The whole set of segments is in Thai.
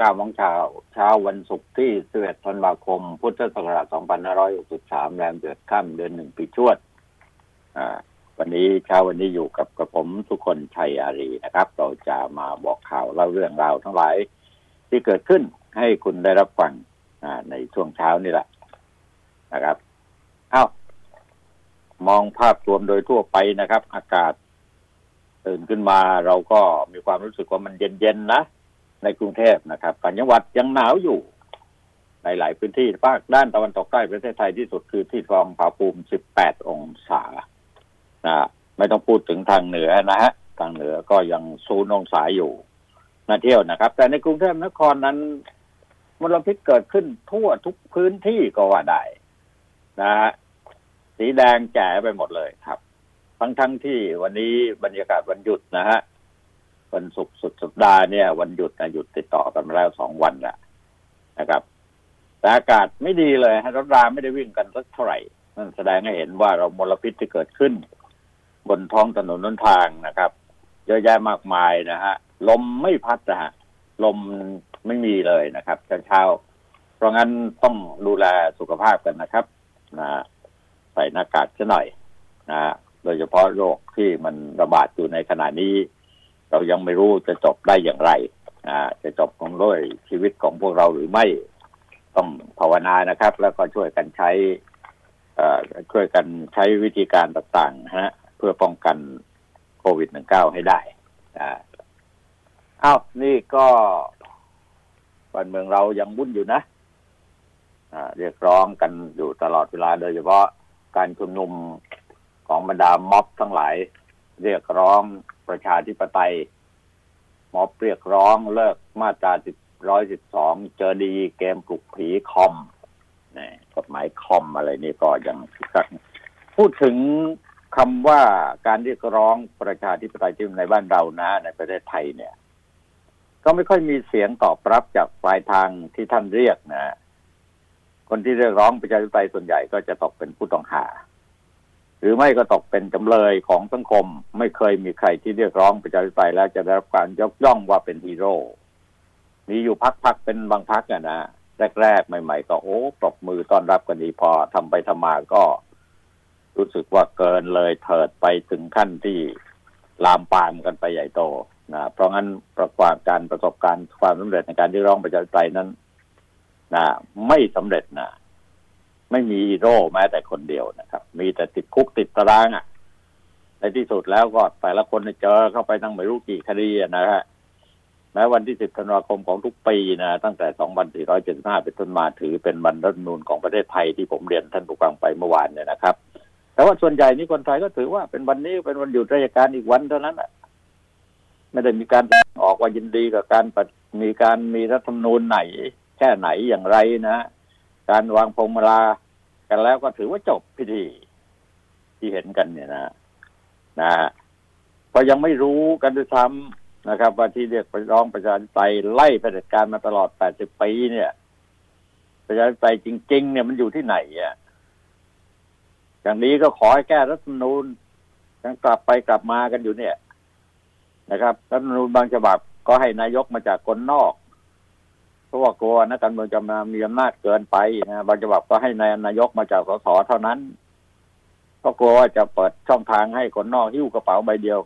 ข่าวมงเช้าเช้าวันศุกร์ที่11ธันวาคม พุทธศักราช2563แรมเดือนค่ำเดือนหนึ่งปีชวด อ่า วันนี้เช้าวันนี้อยู่กับกระผมทุกคนชัยอารีนะครับ เราจะมาบอกข่าวเล่าเรื่องราวทั้งหลาย ที่เกิดขึ้นให้คุณได้รับฟังในช่วงเช้านี่แหละนะครับเอา้ามองภาพรวมโดยทั่วไปนะครับ อากาศตื่นขึ้นมาเราก็มีความรู้สึกว่ามันเย็นๆนะ ในกรุงเทพนะครับต่างจังหวัดยังหนาวอยู่ในหลายพื้นที่ภาคด้านตะวันตกใต้ประเทศไทยที่สุดคือที่ฟองผาภูมิ 18 องศานะไม่ต้องพูดถึงทางเหนือนะฮะ ทางเหนือก็ยังศูนย์องศาอยู่น่าเที่ยวนะครับ แต่ในกรุงเทพนครนั้นมลพิษเกิดขึ้นทั่วทุกพื้นที่ก็ว่าได้นะฮะสีแดงแจ๋ไปหมดเลยครับ ทั้งทั้งที่วันนี้บรรยากาศวันหยุดนะฮะ วันศุกร์สุดสัปดาห์เนี่ย วันหยุดนะหยุดติดต่อกันมาแล้วสองวันแล้วนะครับแต่อากาศไม่ดีเลยฮะรถราไม่ได้วิ่งกันสักเท่าไหร่นั่นแสดงให้เห็นว่าเรามลพิษที่เกิดขึ้น บนท้องถนนนนทางนะครับเยอะแยะมากมายนะฮะลมไม่พัดนะฮะลมไม่มีเลยนะครับเช้าเพราะงั้นต้องดูแลสุขภาพกันนะครับนะใส่หน้ากากซะหน่อยนะโดยเฉพาะโรคที่มันระบาดอยู่ในขณะนี้ เรายังไม่รู้จะจบได้อย่างไรจะจบของด้วยชีวิตของพวกเราหรือไม่ต้องภาวนานะครับ แล้วก็ช่วยกันใช้ช่วยกันใช้วิธีการต่างๆฮะ เพื่อป้องกันโควิด -19 ให้ได้อ้าวนี่ก็บ้านเมืองเรายังวุ่นอยู่นะเรียกร้องกันอยู่ตลอดเวลาโดยเฉพาะการชุมนุมของบรรดาม็อบทั้งหลาย เรียกร้อง ประชาธิปไตย ม็อบเรียกร้องเลิกมาตราสิบร้อยสิบสองเจอดีเกมปลุกผีคอมนี่กฎหมายคอมอะไรนี่ก็ยังสักพูดถึงคำว่าการเรียกร้องประชาธิปไตยที่ในบ้านเรานะ ในประเทศไทยเนี่ย ก็ไม่ค่อยมีเสียงตอบรับจากปลายทางที่ท่านเรียกนะ คนที่เรียกร้องประชาธิปไตยส่วนใหญ่ก็จะตกเป็นผู้ต้องหา หรือไม่ก็ตกเป็นจำเลยของสังคม ไม่เคยมีใครที่เรียกร้องประชาธิปไตยแล้วจะได้รับการยกย่องว่าเป็นฮีโร่ มีอยู่พักๆเป็นบางพักอะนะแรกๆใหม่ ๆ ก็โอ้ตบมือต้อนรับกันดีพอทำไปทำมาก็ รู้สึกว่าเกินเลยเถิดไปถึงขั้นที่ลามปามกันไปใหญ่โตนะเพราะงั้นประกอบการประสบการณ์ความสำเร็จในการที่ร้องประชาธิปไตยนั้นนะไม่สำเร็จนะ ไม่มีโร่แม้แต่คนเดียวนะครับ มีแต่ติดคุกติดตารางอะ ในที่สุดแล้วก็แต่ละคนเจอเข้าไปตั้งไม่รู้กี่คดีนะฮะแม้วันที่สิบธันวาคมของทุกปีนะ ตั้งแต่สองพันสี่ร้อยเจ็ดสิบห้าเป็นต้นมาถือเป็นวันรัฐนูนของประเทศไทยที่ผมเรียนท่านผู้ฟังไปเมื่อวานเนี่ยนะครับ แต่ว่าส่วนใหญ่นี่คนไทยก็ถือว่าเป็นวันนี้เป็นวันหยุดราชการอีกวันเท่านั้นอะไม่ได้มีการออกว่ายินดีกับการมีการมีรัฐธรรมนูญไหน แค่ไหนอย่างไรนะ การวางพวงมาลากันแล้วก็ถือว่าจบพิธีที่เห็นกันเนี่ยนะนะพอยังไม่รู้กันด้วยซ้ำนะครับ ว่าที่เรียกร้องประชาธิปไตยไล่ปฏิการมาตลอด 80 ปีเนี่ย ประชาธิปไตยจริง ๆ เนี่ยมันอยู่ที่ไหนอะอย่างนี้ก็ขอให้แก้รัฐธรรมนูญยังกลับไปกลับมากันอยู่เนี่ยนะครับรัฐธรรมนูญบางฉบับก็ให้นายกมาจากคนนอก เพราะว่ากลัวนะกการเมืองจะมามีอำนาจเกินไปนะบางฉบับก็ให้นายนายกมาจากสสเท่านั้นเพราะกลัวว่าจะเปิดช่องทางให้คนนอกหิ้วกระเป๋าใบเดียว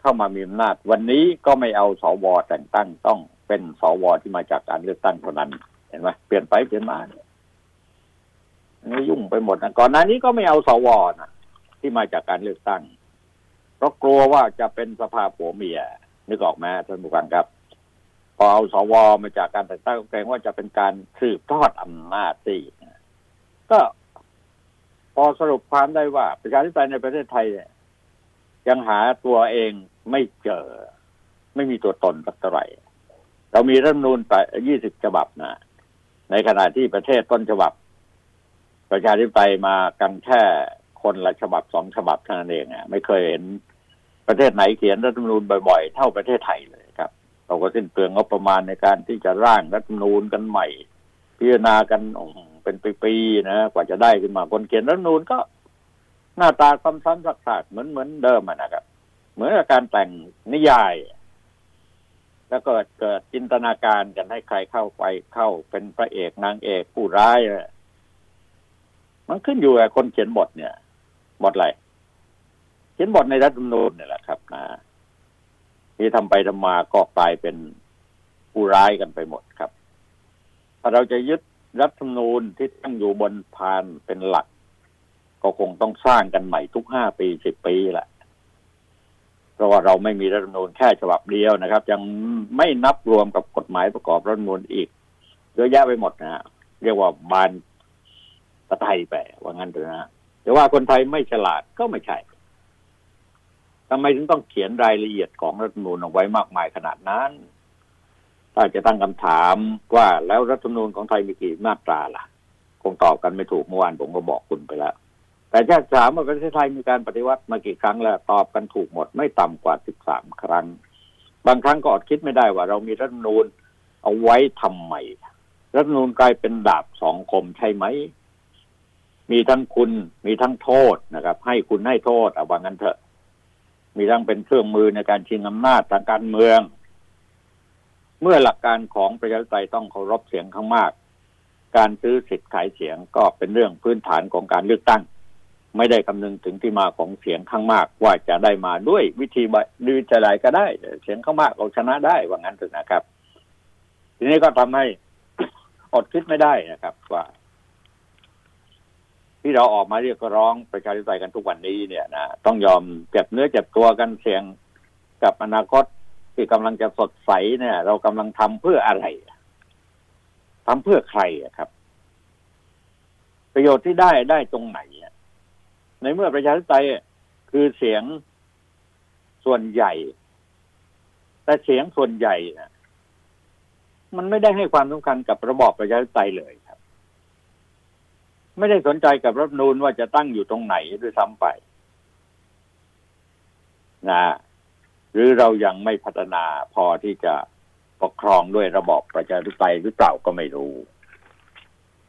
เข้ามามีอำนาจ วันนี้ก็ไม่เอาสวแต่งตั้งต้องเป็นสวที่มาจากการเลือกตั้งเท่านั้น เห็นไหมเปลี่ยนไปเปลี่ยนมานี่ยุ่งไปหมดนะก่อนหน้านี้ก็ไม่เอาสวนะที่มาจากการเลือกตั้ง เพราะกลัวว่าจะเป็นสภาผัวเมียนึกออกไหมท่านผู้ฟังครับ เอาสวมาจากการแต่งตั้งเกรงว่าจะเป็นการสืบทอดอำนาจสิก็พอสรุปความได้ว่า ประชาธิปไตยในประเทศไทยเนี่ยยังหาตัวเองไม่เจอ ไม่มีตัวตนสักเท่าไหร่เรามีรัฐมนูลแต่ยี่สิบฉบับนะ ในขณะที่ประเทศต้นฉบับ ประชาธิปไตยมากันแค่คนละฉบับสองฉบับเท่านั้นเองอะไม่เคยเห็นประเทศไหนเขียนรัฐมนูลบ่อยๆ เท่าประเทศไทยเลย เราก็สิ้นเปลืองงบประมาณในการที่จะร่างรัฐมนูญกันใหม่ พิจารณากันเป็นปีๆนะกว่าจะได้ขึ้นมาคนเขียนรัฐมนูญก็ หน้าตาซ้ำๆซักๆเหมือนเหมือนเดิมนะครับเหมือนกับการแต่งนิยาย แล้วก็เกิดจินตนาการกันให้ใครเข้าไปเข้าเป็นพระเอกนางเอกผู้ร้ายมันขึ้นอยู่กับคนเขียนบทเนี่ยบทอะไรเขียนบทในรัฐธรรมนูญเนี่ยแหละครับนะ ที่ทำไปทำมาก็กลายเป็นผู้ร้ายกันไปหมดครับ ถ้าเราจะยึดรัฐธรรมนูญที่ตั้งอยู่บนพานเป็นหลัก ก็คงต้องสร้างกันใหม่ทุกห้าปีสิบปีแหละ เพราะว่าเราไม่มีรัฐธรรมนูญแค่ฉบับเดียวนะครับ ยังไม่นับรวมกับกฎหมายประกอบรัฐธรรมนูญอีกเยอะแยะไปหมดนะฮะเรียกว่าบานตะไทยไปว่างั้นเถอะนะแต่ว่าคนไทยไม่ฉลาดก็ไม่ใช่ ทำไมถึงต้องเขียนรายละเอียดของรัฐธรรมนูญเอาไว้มากมายขนาดนั้น ถ้าจะตั้งคำถามว่าแล้วรัฐธรรมนูญของไทยมีกี่มาตราล่ะ คงตอบกันไม่ถูกเมื่อวานผมก็บอกคุณไปแล้ว แต่ถ้าถามว่าประเทศไทยมีการปฏิวัติมากี่ครั้งแล้วตอบกันถูกหมดไม่ต่ำกว่าสิบสามครั้ง บางครั้งก็อดคิดไม่ได้ว่า เรามีรัฐธรรมนูญเอาไว้ทำไมรัฐธรรมนูญกลายเป็นดาบสองคมใช่ไหมมีทั้งคุณมีทั้งโทษนะครับ ให้คุณให้โทษเอาว่างั้นเถอะ มีทั้งเป็นเครื่องมือในการชิงอำนาจทางการเมือง เมื่อหลักการของประชาธิปไตยต้องเคารพเสียงข้างมาก การซื้อสิทธิ์ขายเสียงก็เป็นเรื่องพื้นฐานของการเลือกตั้ง ไม่ได้คำนึงถึงที่มาของเสียงข้างมาก ว่าจะได้มาด้วยวิธีวิธีใดก็ได้ เสียงข้างมากเราชนะได้ว่างั้นเถอะนะครับ ทีนี้ก็ทำให้อดคิดไม่ได้นะครับ ว่า ที่เราออกมาเรียกร้องประชาธิปไตยกันทุกวันนี้เนี่ยนะต้องยอมเจ็บเนื้อเจ็บตัวกันเสี่ยงกับอนาคตที่กำลังจะสดใสเนี่ย เรากำลังทำเพื่ออะไรทำเพื่อใครครับ ประโยชน์ที่ได้ได้ตรงไหนในเมื่อประชาธิปไตยคือเสียงส่วนใหญ่ แต่เสียงส่วนใหญ่มันไม่ได้ให้ความสำคัญกับระบอบประชาธิปไตยเลย ไม่ได้สนใจกับรัฐนูนว่าจะตั้งอยู่ตรงไหนด้วยซ้ำไปนะหรือเรายังไม่พัฒนาพอที่จะปกครองด้วยระบอบประชาธิปไตยหรือเปล่าก็ไม่รู้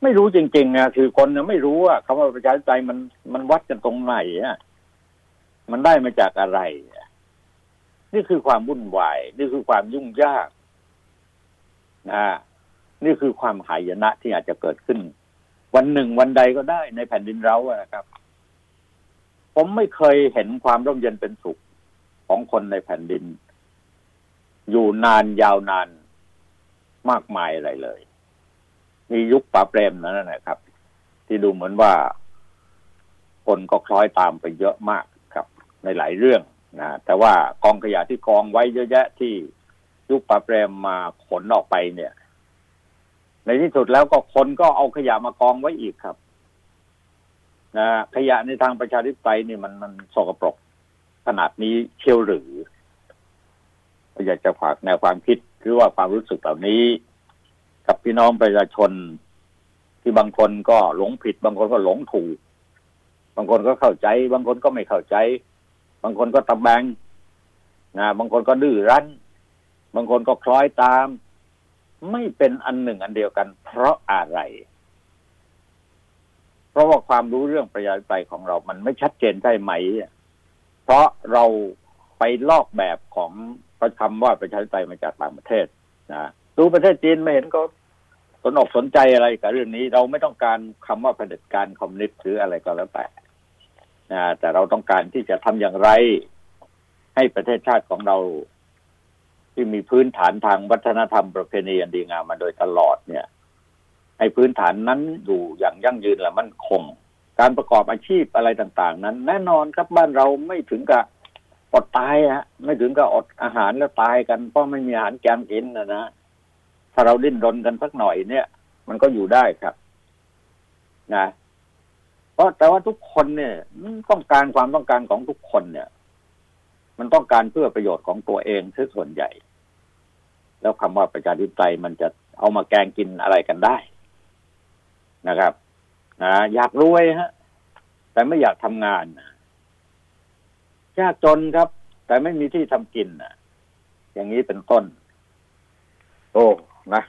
ไม่รู้จริงๆนะคือคนเนี่ยไม่รู้ว่าคำว่าประชาธิปไตยมันมันวัดกันตรงไหนอะมันได้มาจากอะไร นี่คือความวุ่นวาย นี่คือความยุ่งยากนะนี่คือความหายนะที่อาจจะเกิดขึ้น วันหนึ่งวันใดก็ได้ในแผ่นดินเราอะครับ ผมไม่เคยเห็นความร่มเย็นเป็นสุขของคนในแผ่นดิน อยู่นานยาวนานมากมายอะไรเลย มียุคป่าเปรมนั้นนะครับ ที่ดูเหมือนว่า คนก็คล้อยตามไปเยอะมากครับ ในหลายเรื่องนะแต่ว่ากองขยะที่กองไว้เยอะแยะที่ยุคป่าเปรมมาขนออกไปเนี่ย ในที่สุดแล้วก็คนก็เอาขยะมากองไว้อีกครับนะขยะในทางประชาธิปไตยนี่มันมันสกปรกขนาดนี้เชียวหรืออยากจะฝากแนวความคิดหรือว่าความรู้สึกเหล่านี้ กับพี่น้องประชาชน ที่บางคนก็หลงผิด บางคนก็หลงถูก บางคนก็เข้าใจ บางคนก็ไม่เข้าใจ บางคนก็ตะแบงนะบางคนก็ดื้อรั้น บางคนก็คล้อยตาม ไม่เป็นอันหนึ่งอันเดียวกัน เพราะอะไร เพราะว่าความรู้เรื่องประชาธิปไตยของเรามันไม่ชัดเจนใช่ไหม เพราะเราไปลอกแบบของประคำว่าประชาธิปไตยมาจากต่างประเทศนะดูประเทศจีนไม่เห็นก็สนอกสนใจอะไรกับเรื่องนี้ เราไม่ต้องการคำว่าเผด็จการคอมมิวนิสต์หรืออะไรก็แล้วแต่นะแต่เราต้องการที่จะทำอย่างไร ให้ประเทศชาติของเรา ที่มีพื้นฐานทางวัฒนธรรมประเพณีอันดีงามมาโดยตลอดเนี่ย ให้พื้นฐานนั้นอยู่อย่างยั่งยืนและมั่นคง การประกอบอาชีพอะไรต่างๆ นั้น แน่นอนครับบ้านเราไม่ถึงกับอดตายฮะไม่ถึงกับอดอาหารแล้วตายกันเพราะไม่มีอาหารแกงกินนะนะถ้าเราดิ้นรนกันสักหน่อยเนี่ย มันก็อยู่ได้ครับ นะเพราะแต่ว่าทุกคนเนี่ย ต้องการความต้องการของทุกคนเนี่ย มันต้องการเพื่อประโยชน์ของตัวเองซะส่วนใหญ่ แล้วคำว่าประชาธิปไตยมันจะเอามาแกงกินอะไรกันได้นะครับนะอยากรวยฮะ แต่ไม่อยากทำงานยากจนครับ แต่ไม่มีที่ทำกินนะอย่างนี้เป็นต้น โอ้นะ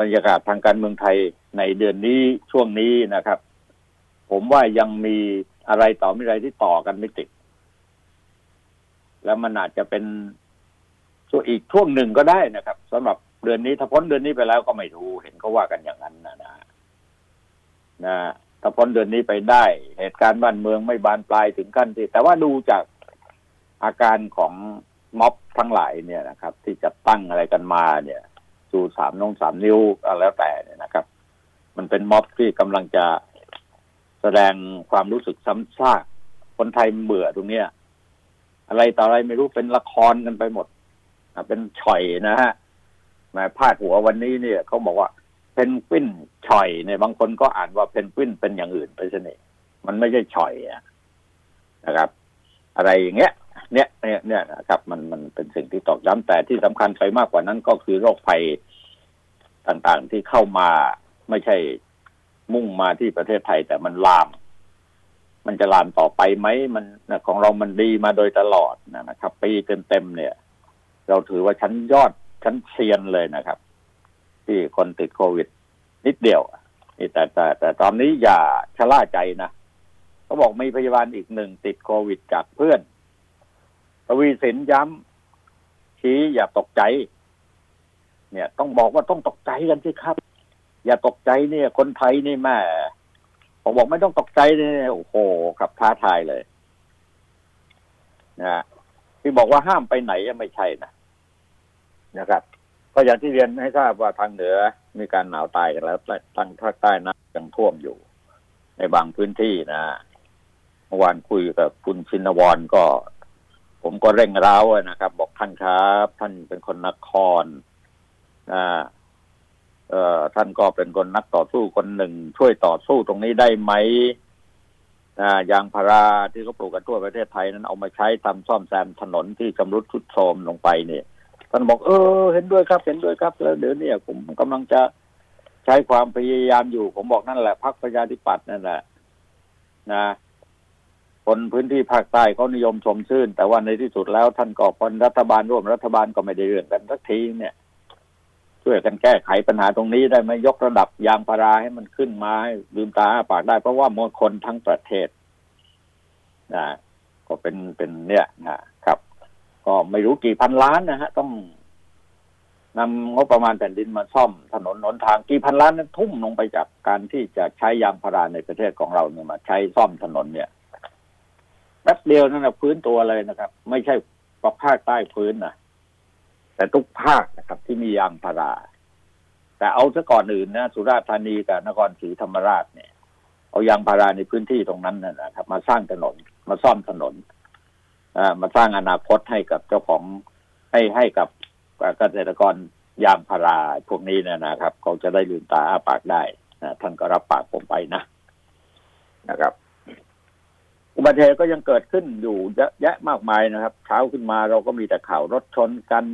บรรยากาศทางการเมืองไทยในเดือนนี้ช่วงนี้นะครับ ผมว่ายังมีอะไรต่อไม่ไรที่ต่อกันไม่ติด แล้วมันอาจจะเป็นส่วนอีกช่วงหนึ่งก็ได้นะครับสำหรับเดือนนี้ถ้าพ้นเดือนนี้ไปแล้วก็ไม่รู้เห็นเขาว่ากันอย่างนั้นนะนะนะถ้าพ้นเดือนนี้ไปได้ เหตุการณ์บ้านเมืองไม่บานปลายถึงขั้นที่ แต่ว่าดูจากอาการของม็อบทั้งหลายเนี่ยนะครับ ที่จะตั้งอะไรกันมาเนี่ยสูสามน้องสามนิ้วอะไรแล้วแต่เนี่ยนะครับ มันเป็นม็อบที่กำลังจะแสดงความรู้สึกซ้ำซากคนไทยเบื่อตรงเนี้ย อะไรต่ออะไรไม่รู้เป็นละครกันไปหมดเป็นฉ่อยนะฮะมาพาดหัววันนี้เนี่ยเขาบอกว่าเพนกวินฉ่อยเนี่ยบางคนก็อ่านว่าเพนกวินเป็นอย่างอื่นไปซะนี่มันไม่ใช่ฉ่อยนะครับ อะไรอย่างเงี้ยเนี่ยเนี่ยเนี่ยนะครับ มันมันเป็นสิ่งที่ตอกย้ำแต่ที่สำคัญไปมากกว่านั้นก็คือโรคภัยต่างๆที่เข้ามาไม่ใช่มุ่งมาที่ประเทศไทย แต่มันลาม มันจะลามต่อไปไหมมันของเรามันดีมาโดยตลอดนะครับ ปีเต็มๆเนี่ย เราถือว่าชั้นยอดชั้นเซียนเลยนะครับ ที่คนติดโควิด นิดเดียวนี่แต่แต่แต่ตอนนี้อย่าชะล่าใจนะเขาบอกมีพยาบาลอีกหนึ่งติดโควิดจากเพื่อนทวีสินย้ำชี้อย่าตกใจ เนี่ย ต้องบอกว่าต้องตกใจกันสิครับ อย่าตกใจเนี่ย คนไทยนี่แม่ ผมบอกไม่ต้องตกใจเนี่ยโอ้โหกับท้าทายเลยนะที่บอกว่าห้ามไปไหนยังไม่ใช่นะนะครับ ก็อย่างที่เรียนให้ทราบว่าทางเหนือมีการหนาวตายกันแล้วทางภาคใต้น้ำยังท่วมอยู่ ในบางพื้นที่นะเมื่อวานคุยกับคุณชินวรก็ ผมก็เร่งร้าวนะครับ บอกท่านครับ ท่านเป็นคนนครนะ เอ่อท่านก็เป็นคนนักต่อสู้คนหนึ่ง ช่วยต่อสู้ตรงนี้ได้ไหมยางพาราที่เขาปลูกกันทั่วประเทศไทยนั้นเอามาใช้ทำซ่อมแซมถนนที่ชำรุดทรุดโทรมลงไปเนี่ยท่านบอกเออ เห็นด้วยครับ เห็นด้วยครับ แล้วเดี๋ยวนี้ผมกำลังจะใช้ความพยายามอยู่ ผมบอกนั่นแหละพรรคประชาธิปัตย์นั่นแหละนะ คนพื้นที่ภาคใต้เขานิยมชมชื่น แต่ว่าในที่สุดแล้วท่านก็คนรัฐบาลร่วมรัฐบาลก็ไม่ได้เรื่องกันสักทีเนี่ย ช่วยกันแก้ไขปัญหาตรงนี้ได้ไหมยกระดับยางพาราให้มันขึ้นมาให้ลืมตาปากได้ เพราะว่ามวลคนทั้งประเทศนะก็เป็นเป็นเนี่ยนะครับ ก็ไม่รู้กี่พันล้านนะฮะ ต้องนำงบประมาณแผ่นดินมาซ่อมถนนหนทางกี่พันล้านนั้นทุ่มลงไปจากการที่จะใช้ยางพาราในประเทศของเราเนี่ยมาใช้ซ่อมถนนเนี่ยแป๊บเดียวนั่นนะพื้นตัวเลยนะครับ ไม่ใช่ประภาคใต้พื้นนะ แต่ทุกภาคนะครับ ที่มียางพารา แต่เอาซะก่อนอื่นนะสุราษฎร์ธานีกับนครศรีธรรมราชเนี่ย เอายางพาราในพื้นที่ตรงนั้นนะครับ มาสร้างถนนมาซ่อมถนนมาสร้างอนาคตให้กับเจ้าของให้ให้กับเกษตรกรยางพาราพวกนี้เนี่ยนะครับเขาจะได้ลืมตาอ้าปากได้นะท่านก็รับปากผมไปนะนะครับ อุบัติเหตุก็ยังเกิดขึ้นอยู่เยอะแยะมากมายนะครับ เช้าขึ้นมาเราก็มีแต่ข่าวรถชนกัน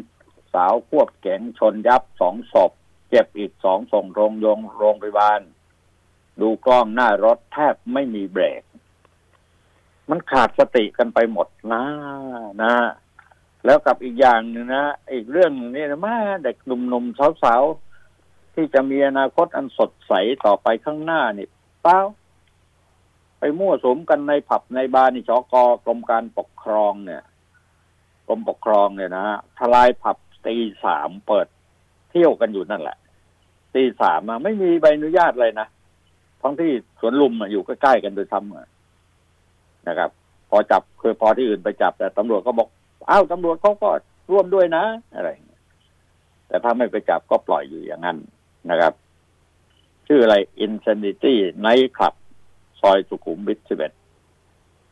สาวควบแก๋งชนยับสองศพ เจ็บอีกสองส่งโรงยงโรงพยาบาล ดูกล้องหน้ารถแทบไม่มีเบรก มันขาดสติกันไปหมดนะนะ แล้วกับอีกอย่างหนึ่งนะ อีกเรื่องนี้นะมาเด็กหนุ่มๆสาวๆ ที่จะมีอนาคตอันสดใสต่อไปข้างหน้านี่เปล่าไปมั่วสุมกันในผับในบาร์นี่ชอกกรมการปกครองเนี่ยกรมปกครองเนี่ยนะทลายผับ ตีสามเปิดเที่ยวกันอยู่นั่นแหละตีสามมาไม่มีใบอนุญาตเลยนะทั้งที่สวนลุมอยู่ใกล้ๆกันโดยซ้ำนะครับ พอจับคือพอที่อื่นไปจับ แต่ตำรวจก็บอกอ้าวตำรวจเขาก็ร่วมด้วยนะอะไรแต่ถ้าไม่ไปจับก็ปล่อยอยู่อย่างนั้นนะครับ ชื่ออะไร Insanity Night Club ซอยสุขุมวิทสิบเอ็ด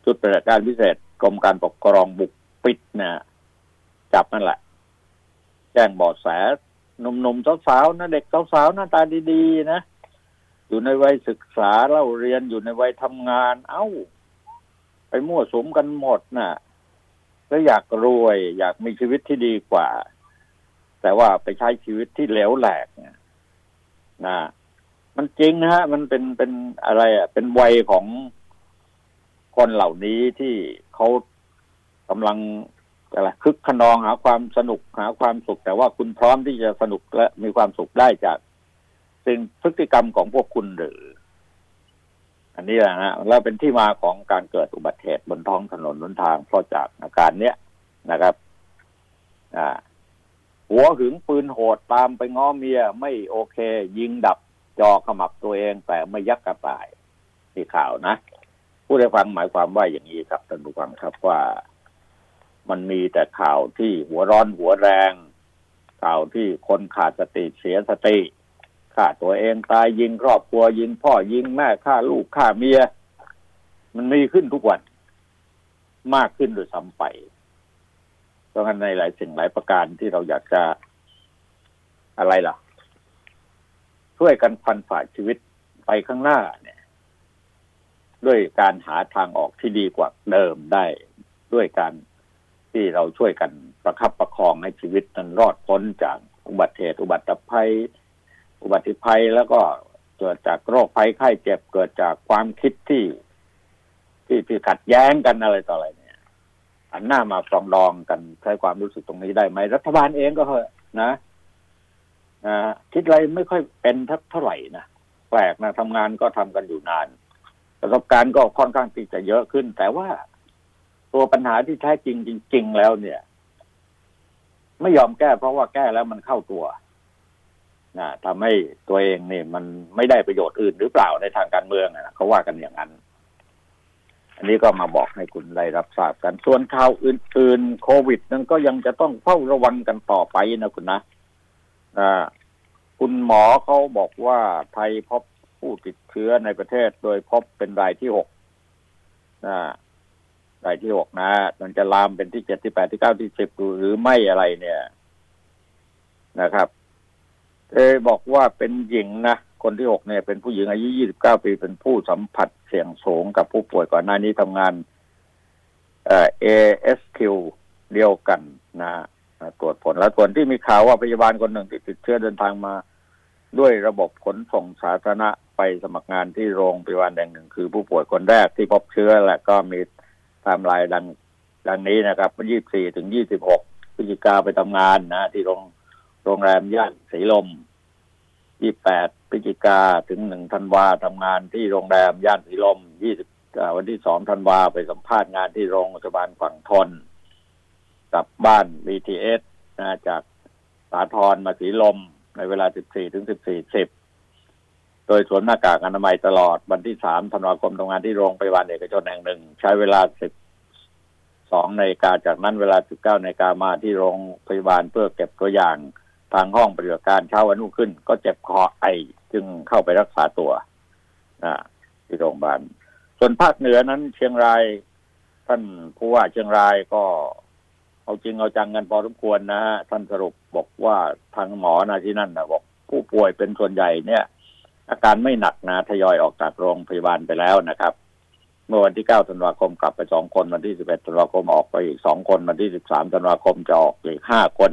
ชุดปฏิบัติการพิเศษกรมการปกครองบุกปิดนะจับนั่นแหละ แจ้งบอดแสหนุ่มๆสาวๆนะเด็กสาวๆหน้าตาดีๆนะอยู่ในวัยศึกษาเล่าเรียนอยู่ในวัยทำงาน เอ้า ไปมั่วสมกันหมดนะ่ะ แล้วอยากรวย อยากมีชีวิตที่ดีกว่า แต่ว่าไปใช้ชีวิตที่เหลวแหลกนะมันจริงนะฮะ มันเป็นเป็นอะไรอะ เป็นวัยของคนเหล่านี้ที่เขากำลัง อะไรคึกขนองหาความสนุกหาความสุข แต่ว่าคุณพร้อมที่จะสนุกและมีความสุขได้จากสิ่งพฤติกรรมของพวกคุณหรือ อันนี้แหละนะแล้วเป็นที่มาของการเกิดอุบัติเหตุบนท้องถนนบนทางเพราะจากอาการเนี้ยนะครับ อ่า หัวหึงปืนโหดตามไปง้อเมียไม่โอเค ยิงดับจอขมับตัวเองแต่ไม่ยักกระต่ายที่ข่าวนะผู้ได้ฟังหมายความว่าอย่างนี้ครับท่านผู้ฟังครับว่า มันมีแต่ข่าวที่หัวร้อนหัวแรง ข่าวที่คนขาดสติเสียสติฆ่าตัวเองตายยิงครอบครัวยิงพ่อยิงแม่ฆ่าลูกฆ่าเมีย มันมีขึ้นทุกวัน มากขึ้นโดยซ้ำไป เพราะงั้นในหลายสิ่งหลายประการที่เราอยากจะอะไรล่ะ ช่วยกันฟันฝ่าชีวิตไปข้างหน้าเนี่ย ด้วยการหาทางออกที่ดีกว่าเดิมได้ด้วยการ ที่เราช่วยกันประคับประคองให้ชีวิตนั้นรอดพ้นจากอุบัติเหตุอุบัติภัย อุบัติภัยแล้วก็เกิดจากโรคภัยไข้เจ็บเกิดจากความคิดที่ ที่ที่ขัดแย้งกันอะไรต่ออะไรเนี่ยอันหน้ามาปรองดองกันใช้ความรู้สึกตรงนี้ได้ไหมรัฐบาลเองก็เหอะนะนะคิดอะไรไม่ค่อยเป็นเท่าไหร่นะแปลกนะทำงานก็ทำกันอยู่นาน ประสบการณ์ก็ค่อนข้างที่จะเยอะขึ้น แต่ว่า ตัวปัญหาที่แท้จริงจริง ๆ แล้วเนี่ย ไม่ยอมแก้ เพราะว่าแก้แล้วมันเข้าตัวนะทำให้ตัวเองเนี่ยมันไม่ได้ประโยชน์อื่นหรือเปล่าในทางการเมืองนะเขาว่ากันอย่างนั้น อันนี้ก็มาบอกให้คุณได้รับทราบกัน ส่วนข่าวอื่น ๆ โควิด นั้นก็ยังจะต้องเฝ้าระวังกันต่อไปนะคุณนะอ่าคุณหมอเขาบอกว่าไทยพบผู้ติดเชื้อในประเทศโดยพบเป็นรายที่หกนะ รายที่หกนะ มันจะลามเป็นที่เจ็ดที่แปดที่เก้าที่สิบหรือไม่อะไรเนี่ยนะครับเอบอกว่าเป็นหญิงนะ คนที่หกเนี่ยเป็นผู้หญิงอายุยี่สิบเก้าปีเป็นผู้สัมผัสเสี่ยงสูงกับผู้ป่วยก่อนหน้านี้ทำงานเอ่อ ASQ เดียวกันนะตรวจผลแล้วส่วนที่มีข่าวว่าพยาบาลคนหนึ่งติดติดเชื้อเดินทางมา ด้วยระบบขนส่งสาธารณะไปสมัครงานที่โรงพยาบาลแห่งหนึ่ง คือผู้ป่วยคนแรกที่พบเชื้อและก็มี ไทม์ไลน์ดังดังนี้นะครับยี่สี่ถึงยี่สิบหกพฤศจิกาไปทำงานนะ ที่โรงโรงแรมย่านสีลมยี่แปดพฤศจิกาถึงหนึ่งธันวาทำงานที่โรงแรมย่านสีลมยี่สิบวันที่สองธันวาไปสัมภาษณ์งานที่โรงพยาบาลฝั่งทนกลับบ้าน BTS นะจากสาทรมาสีลม ในเวลา 14ถึง14 10 โดยสวมหน้ากากอนามัยตลอดวันที่3ธันวาคมทำงานที่โรงพยาบาลเอกชนแห่งหนึ่ง ใช้เวลา12นาฬิกาจากนั้นเวลา19นาฬิกามาที่โรงพยาบาลเพื่อเก็บตัวอย่างทางห้องปฏิบัติการเช้าวันรุ่งขึ้น ก็เจ็บคอไอจึงเข้าไปรักษาตัวนะที่โรงพยาบาล ส่วนภาคเหนือนั้น เชียงราย ท่านผู้ว่าเชียงรายก็เอาจริงเอาจังกันพอสมควรนะฮะท่านสรุปบอกว่าทางหมอนะที่นั่นนะบอก ผู้ป่วยเป็นส่วนใหญ่เนี่ย อาการไม่หนักนะทยอยออกจากโรงพยาบาลไปแล้วนะครับ เมื่อวันที่ 9 ธันวาคมกลับไปสองคน วันที่ 11 ธันวาคมออกไปอีกสองคน วันที่ 13 ธันวาคมจะออกอีกห้าคน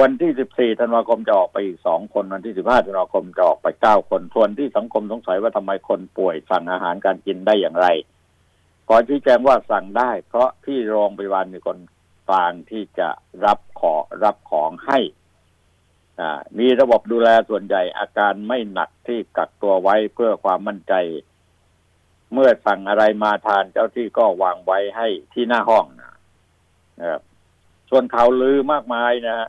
วันที่ 14 ธันวาคมจะออกไปอีกสองคน วันที่ 15 ธันวาคมจะออกไปเก้าคน ส่วนที่สังคมสงสัยว่าทำไมคนป่วยสั่งอาหารการกินได้อย่างไร ขอชี้แจงว่าสั่งได้ เพราะที่โรงพยาบาลมีคนกลางที่จะรับขอรับของให้ มีระบบดูแลส่วนใหญ่อาการไม่หนักที่กักตัวไว้เพื่อความมั่นใจ เมื่อสั่งอะไรมาทานเจ้าที่ก็วางไว้ให้ที่หน้าห้องนะครับส่วนข่าวลือมากมายนะฮะ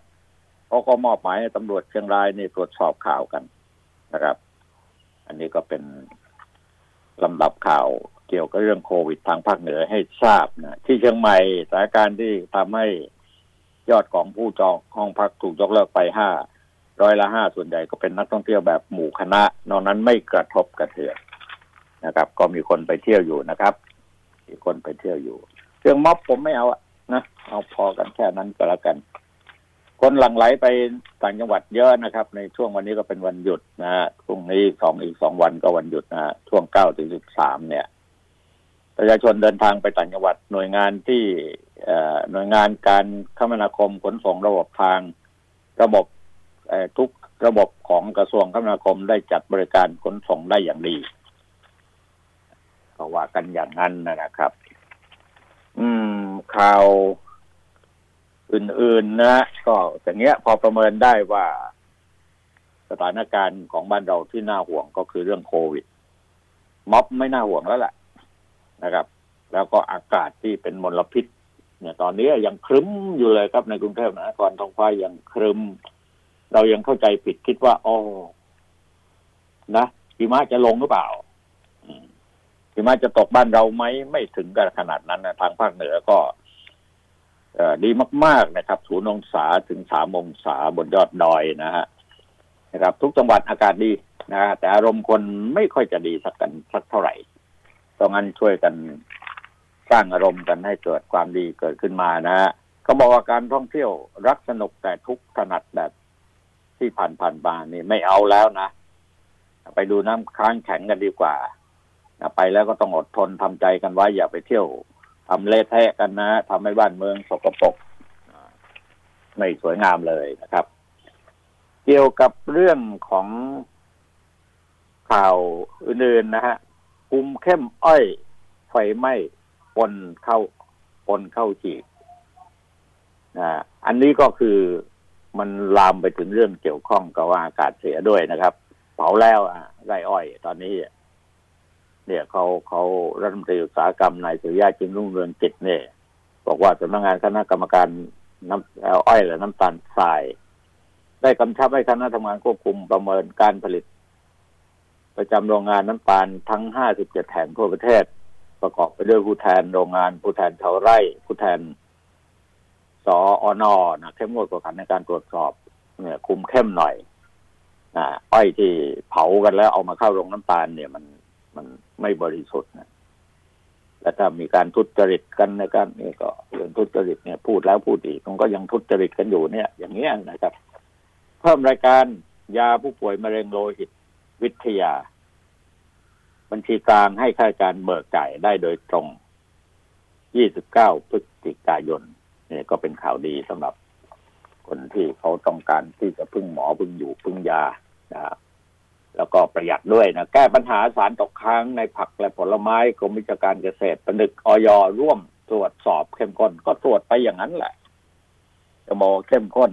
เขาก็มอบหมายให้ตำรวจเชียงรายนี่ตรวจสอบข่าวกันนะครับ อันนี้ก็เป็นลำดับข่าวเกี่ยวกับเรื่องโควิดทางภาคเหนือให้ทราบนะที่เชียงใหม่สถานการณ์ที่ทำให้ยอดของผู้จองห้องพักถูกยกเลิกไปห้า ร้อยละห้าส่วนใหญ่ก็เป็นนักท่องเที่ยวแบบหมู่คณะ นอกนั้นไม่กระทบกระเทือนนะครับ ก็มีคนไปเที่ยวอยู่นะครับมีคนไปเที่ยวอยู่เรื่องม็อบผมไม่เอาอะนะเอาพอกันแค่นั้นก็แล้วกัน คนหลั่งไหลไปต่างจังหวัดเยอะนะครับ ในช่วงวันนี้ก็เป็นวันหยุดนะฮะพรุ่งนี้สองอีกสองวันก็วันหยุดนะช่วงเก้าถึงสิบสามเนี่ยประชาชนเดินทางไปต่างจังหวัดหน่วยงานที่หน่วยงานการคมนาคมขนส่งระบบทาง ระบบ ทุกระบบของกระทรวงคมนาคมได้จัดบริการขนส่งได้อย่างดีก็ว่ากันอย่างนั้นนะครับ อืม ข่าวอื่น ๆ นะก็อย่างเงี้ย พอประเมินได้ว่า สถานการณ์ของบ้านเราที่น่าห่วงก็คือเรื่องโควิด ม็อบไม่น่าห่วงแล้วแหละนะครับ แล้วก็อากาศที่เป็นมลพิษ เนี่ย ตอนนี้ยังครึ้มอยู่เลยครับในกรุงเทพมหานครท้องฟ้ายังครึ้ม เรายังเข้าใจผิดคิดว่าอ๋อนะหิมะจะลงหรือเปล่าหิมะจะตกบ้านเราไหมไม่ถึงกันขนาดนั้นนะทางภาคเหนือก็ดีมาก ๆ นะครับศูนย์องศาถึงสามองศาบนยอดดอยนะฮะนะครับ ทุกจังหวัดอากาศดีนะแต่อารมณ์คนไม่ค่อยจะดีสักกันสักเท่าไหร่ต้องงั้นช่วยกันสร้างอารมณ์กันให้เกิดความดีเกิดขึ้นมานะฮะเขาบอกว่าการท่องเที่ยวรักสนุกแต่ทุกถนัดแบบ ที่ผ่านผ่านมานี่ไม่เอาแล้วนะไปดูน้ำค้างแข็งกันดีกว่าไปแล้วก็ต้องอดทนทำใจกันไว้อย่าไปเที่ยวทำเละเทะกันนะทำให้บ้านเมืองสกปรกไม่สวยงามเลยนะครับ เกี่ยวกับเรื่องของข่าวอื่นๆนะฮะคุมเข้มอ้อยไฟไหม้ปนเข้าปนเข้าจีบอันนี้ก็คือ มันลามไปถึงเรื่องเกี่ยวข้องกับว่าอากาศเสียด้วยนะครับ เผาแล้วอะไรอ้อย ตอนนี้ เนี่ยเขาเขารัฐมนตรีอุตสาหกรรมนายสุริยะจึงรุ่งเรืองกิจเนี่ย บอกว่าสำนักงานคณะกรรมการน้ำอ้อยและน้ำตาลทราย ได้กำชับให้คณะทำงานควบคุมประเมินการผลิต ประจำโรงงานน้ำตาลทั้ง 57 แห่งทั่วประเทศ ประกอบไปด้วยผู้แทนโรงงาน ผู้แทนชาวไร่ ผู้แทน สออนอนะเข้มงวดกว่าขันในการตรวจสอบ เนี่ย คุมเข้มหน่อยนะอ้อยที่เผากันแล้วเอามาเข้าโรงน้ำตาลเนี่ยมันมันไม่บริสุทธิ์นะและถ้ามีการทุจริตกันในการนี่ก็เรื่องทุจริตเนี่ย พูดแล้วพูดอีกมันก็ยังทุจริตกันอยู่เนี่ย อย่างนี้นะครับ เพิ่มรายการยาผู้ป่วยมะเร็งโลหิตวิทยา บัญชีกลางให้ค่าการเบิกจ่ายได้โดยตรง 29 พฤศจิกายน นี่ก็เป็นข่าวดีสำหรับคนที่เขาต้องการที่จะพึ่งหมอพึ่งอยู่พึ่งยานะแล้วก็ประหยัดด้วยนะแก้ปัญหาสารตกค้างในผักและผลไม้กรมวิชาการเกษตรประดึกออยร่วมตรวจสอบเข้มข้นก็ตรวจไปอย่างนั้นแหละจะบอเข้มข้น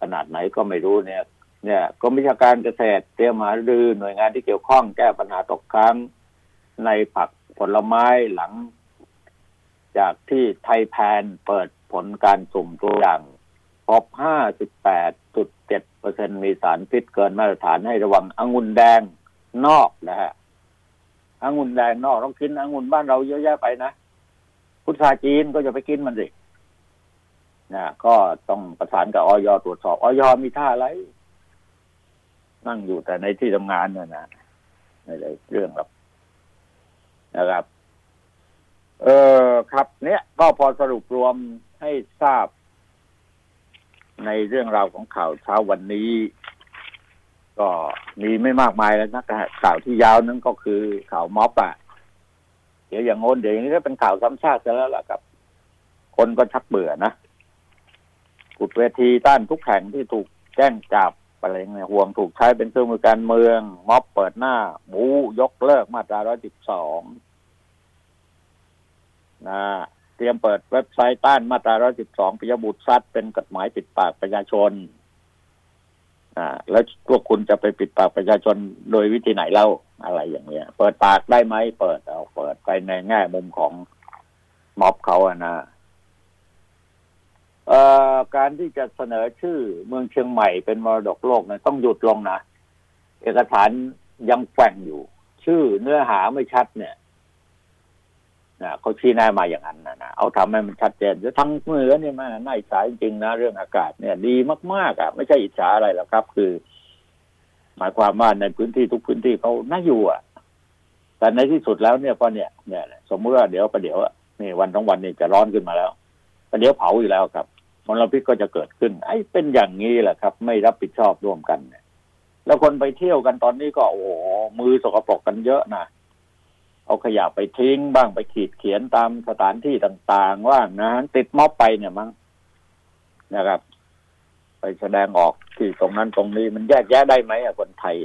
ขนาดไหนก็ไม่รู้เนี่ย เนี่ยกรมวิชาการเกษตรเตรียมมาดือหน่วยงานที่เกี่ยวข้องแก้ปัญหาตกค้างในผักผลไม้หลัง จากที่ไทยแพนเปิดผลการสุ่มตัวอย่างพบ 58.7เปอร์เซ็นมีสารพิษเกินมาตรฐานให้ระวังองุ่นแดงนอกนะฮะองุ่นแดงนอกต้องกินองุ่นบ้านเราเยอะแยะไปนะ พุทธาจีนก็จะไปกินมันสินะก็ต้องประสานกับออยตรวจสอบออยมีท่าอะไร นั่งอยู่แต่ในที่ทำงานเนี่ยนะไม่ได้เรื่องครับนะครับ เออครับ เนี้ยก็พอสรุปรวมให้ทราบ ในเรื่องราวของข่าวเช้าวันนี้ ก็มีไม่มากมายแล้วนะข่าวที่ยาวนั้นก็คือข่าวม็อบอะ เดี๋ยวอย่างโน้นเดี๋ยวอย่างนี้ก็เป็นข่าวซ้ำซากซะแล้วล่ะครับ คนก็ชักเบื่อนะกุดเวทีต้านทุกแห่งที่ถูกแจ้งจับอะไรเงี้ยห่วงถูกใช้เป็นเครื่องมือการเมือง ม็อบเปิดหน้าบูยกเลิกมาตราร้อยสิบสอง นะตรียมเปิดเว็บไซต์ต้านมาตรา 112 ปิยบุตรซัดเป็นกฎหมายปิดปากประชาชนอ่าแล้วพวกคุณจะไปปิดปากประชาชนโดยวิธีไหนเล่าอะไรอย่างเงี้ย เปิดปากได้ไหมเปิดเอาเปิดไปในแง่มุมของม็อบเขาอะนะเอ่อการที่จะเสนอชื่อเมืองเชียงใหม่เป็นมรดกโลกนะต้องหยุดลงนะเอกสารยังแฝงอยู่ ชื่อเนื้อหาไม่ชัดเนี่ย นะเขาชี้แนะมาอย่างนั้นนะนะเอาทำให้มันชัดเจนจะทั้งเมือเนี่ยมันน่าอิจฉาจริงๆนะเรื่องอากาศเนี่ย ดีมากๆอะไม่ใช่อิจฉาอะไรหรอกครับ คือ หมายความว่าในพื้นที่ทุกพื้นที่เขาน่าอยู่อะ แต่ในที่สุดแล้วเนี่ยพอเนี่ย เนี่ย สมมติว่าเดี๋ยวประเดี๋ยวนี่วันทั้งวันนี่จะร้อนขึ้นมาแล้วประเดี๋ยวเผาอีกแล้วครับมลพิษก็จะเกิดขึ้น ไอ้เป็นอย่างนี้แหละครับ ไม่รับผิดชอบร่วมกันเนี่ยแล้วคนไปเที่ยวกันตอนนี้ก็โอ้มือสกปรกกันเยอะนะ เอาขยะไปทิ้งบ้างไปขีดเขียนตามสถานที่ต่างๆ ว่างนะติดม็อบไปเนี่ยมั้งนะครับ ไปแสดงออกที่ตรงนั้นตรงนี้มันแยกแยะได้ไหมอะคนไทย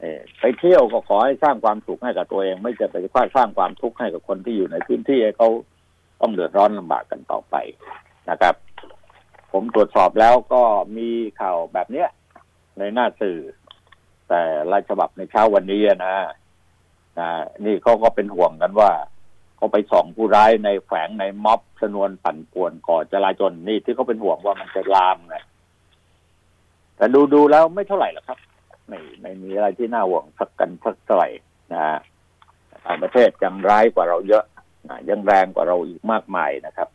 เอไปเที่ยวก็ขอให้สร้างความสุขให้กับตัวเอง ไม่จะไปคว้าสร้างความทุกข์ให้กับคนที่อยู่ในพื้นที่เขาต้องเดือดร้อนลำบากกันต่อไปนะครับ ผมตรวจสอบแล้วก็มีข่าวแบบเนี้ย ในหน้าสื่อ แต่รายฉบับในเช้าวันนี้นะ นะนี่เขาก็เป็นห่วงกันว่ากก็ไปส่องผู้ร้ายในแฝงในม็อบชนวนปั่นป่วนก่อจลาจลนี่ที่เขาเป็นห่วงว่ามันจะลามไงแต่ดูดูแล้วไม่เท่าไหร่หรอกครับ ไม่ไม่มีอะไรที่น่าห่วงสักกันสักเท่าไหร่นะฮะต่างประเทศยังร้ายกว่าเราเยอะนะยังแรงกว่าเราอีกมากมายนะครับ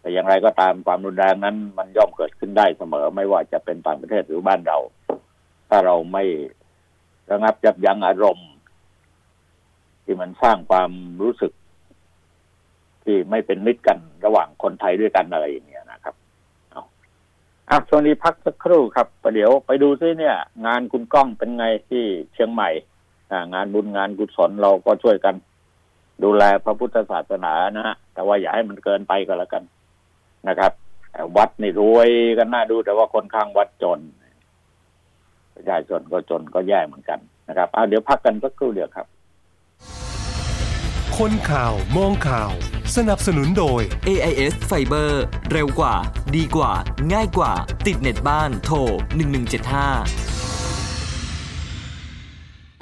แต่อย่างไรก็ตามความรุนแรงนั้น มันย่อมเกิดขึ้นได้เสมอ ไม่ว่าจะเป็นต่างประเทศหรือบ้านเรา ถ้าเราไม่ระงับยับยั้งอารมณ์ ที่มันสร้างความรู้สึก ที่ไม่เป็นมิตรกันระหว่างคนไทยด้วยกันอะไรอย่างเงี้ยนะครับเอาอะช่วงนี้พักสักครู่ครับประเดี๋ยวไปดูซิเนี่ย งานคุณก้องเป็นไงที่เชียงใหม่อ่างานบุญงานกุศลเราก็ช่วยกัน ดูแลพระพุทธศาสนานะฮะแต่ว่าอย่าให้มันเกินไปก็แล้วกันนะครับแต่วัดนี่รวยกันน่าดูแต่ว่าคนข้างวัดจนประชาชนก็จนก็แย่เหมือนกันนะครับเอาเดี๋ยวพักกันสักครู่เดียวครับ คนข่าวมองข่าว สนับสนุนโดย AIS Fiber เร็วกว่า ดีกว่า ง่ายกว่า ติดเน็ตบ้านโทร 1175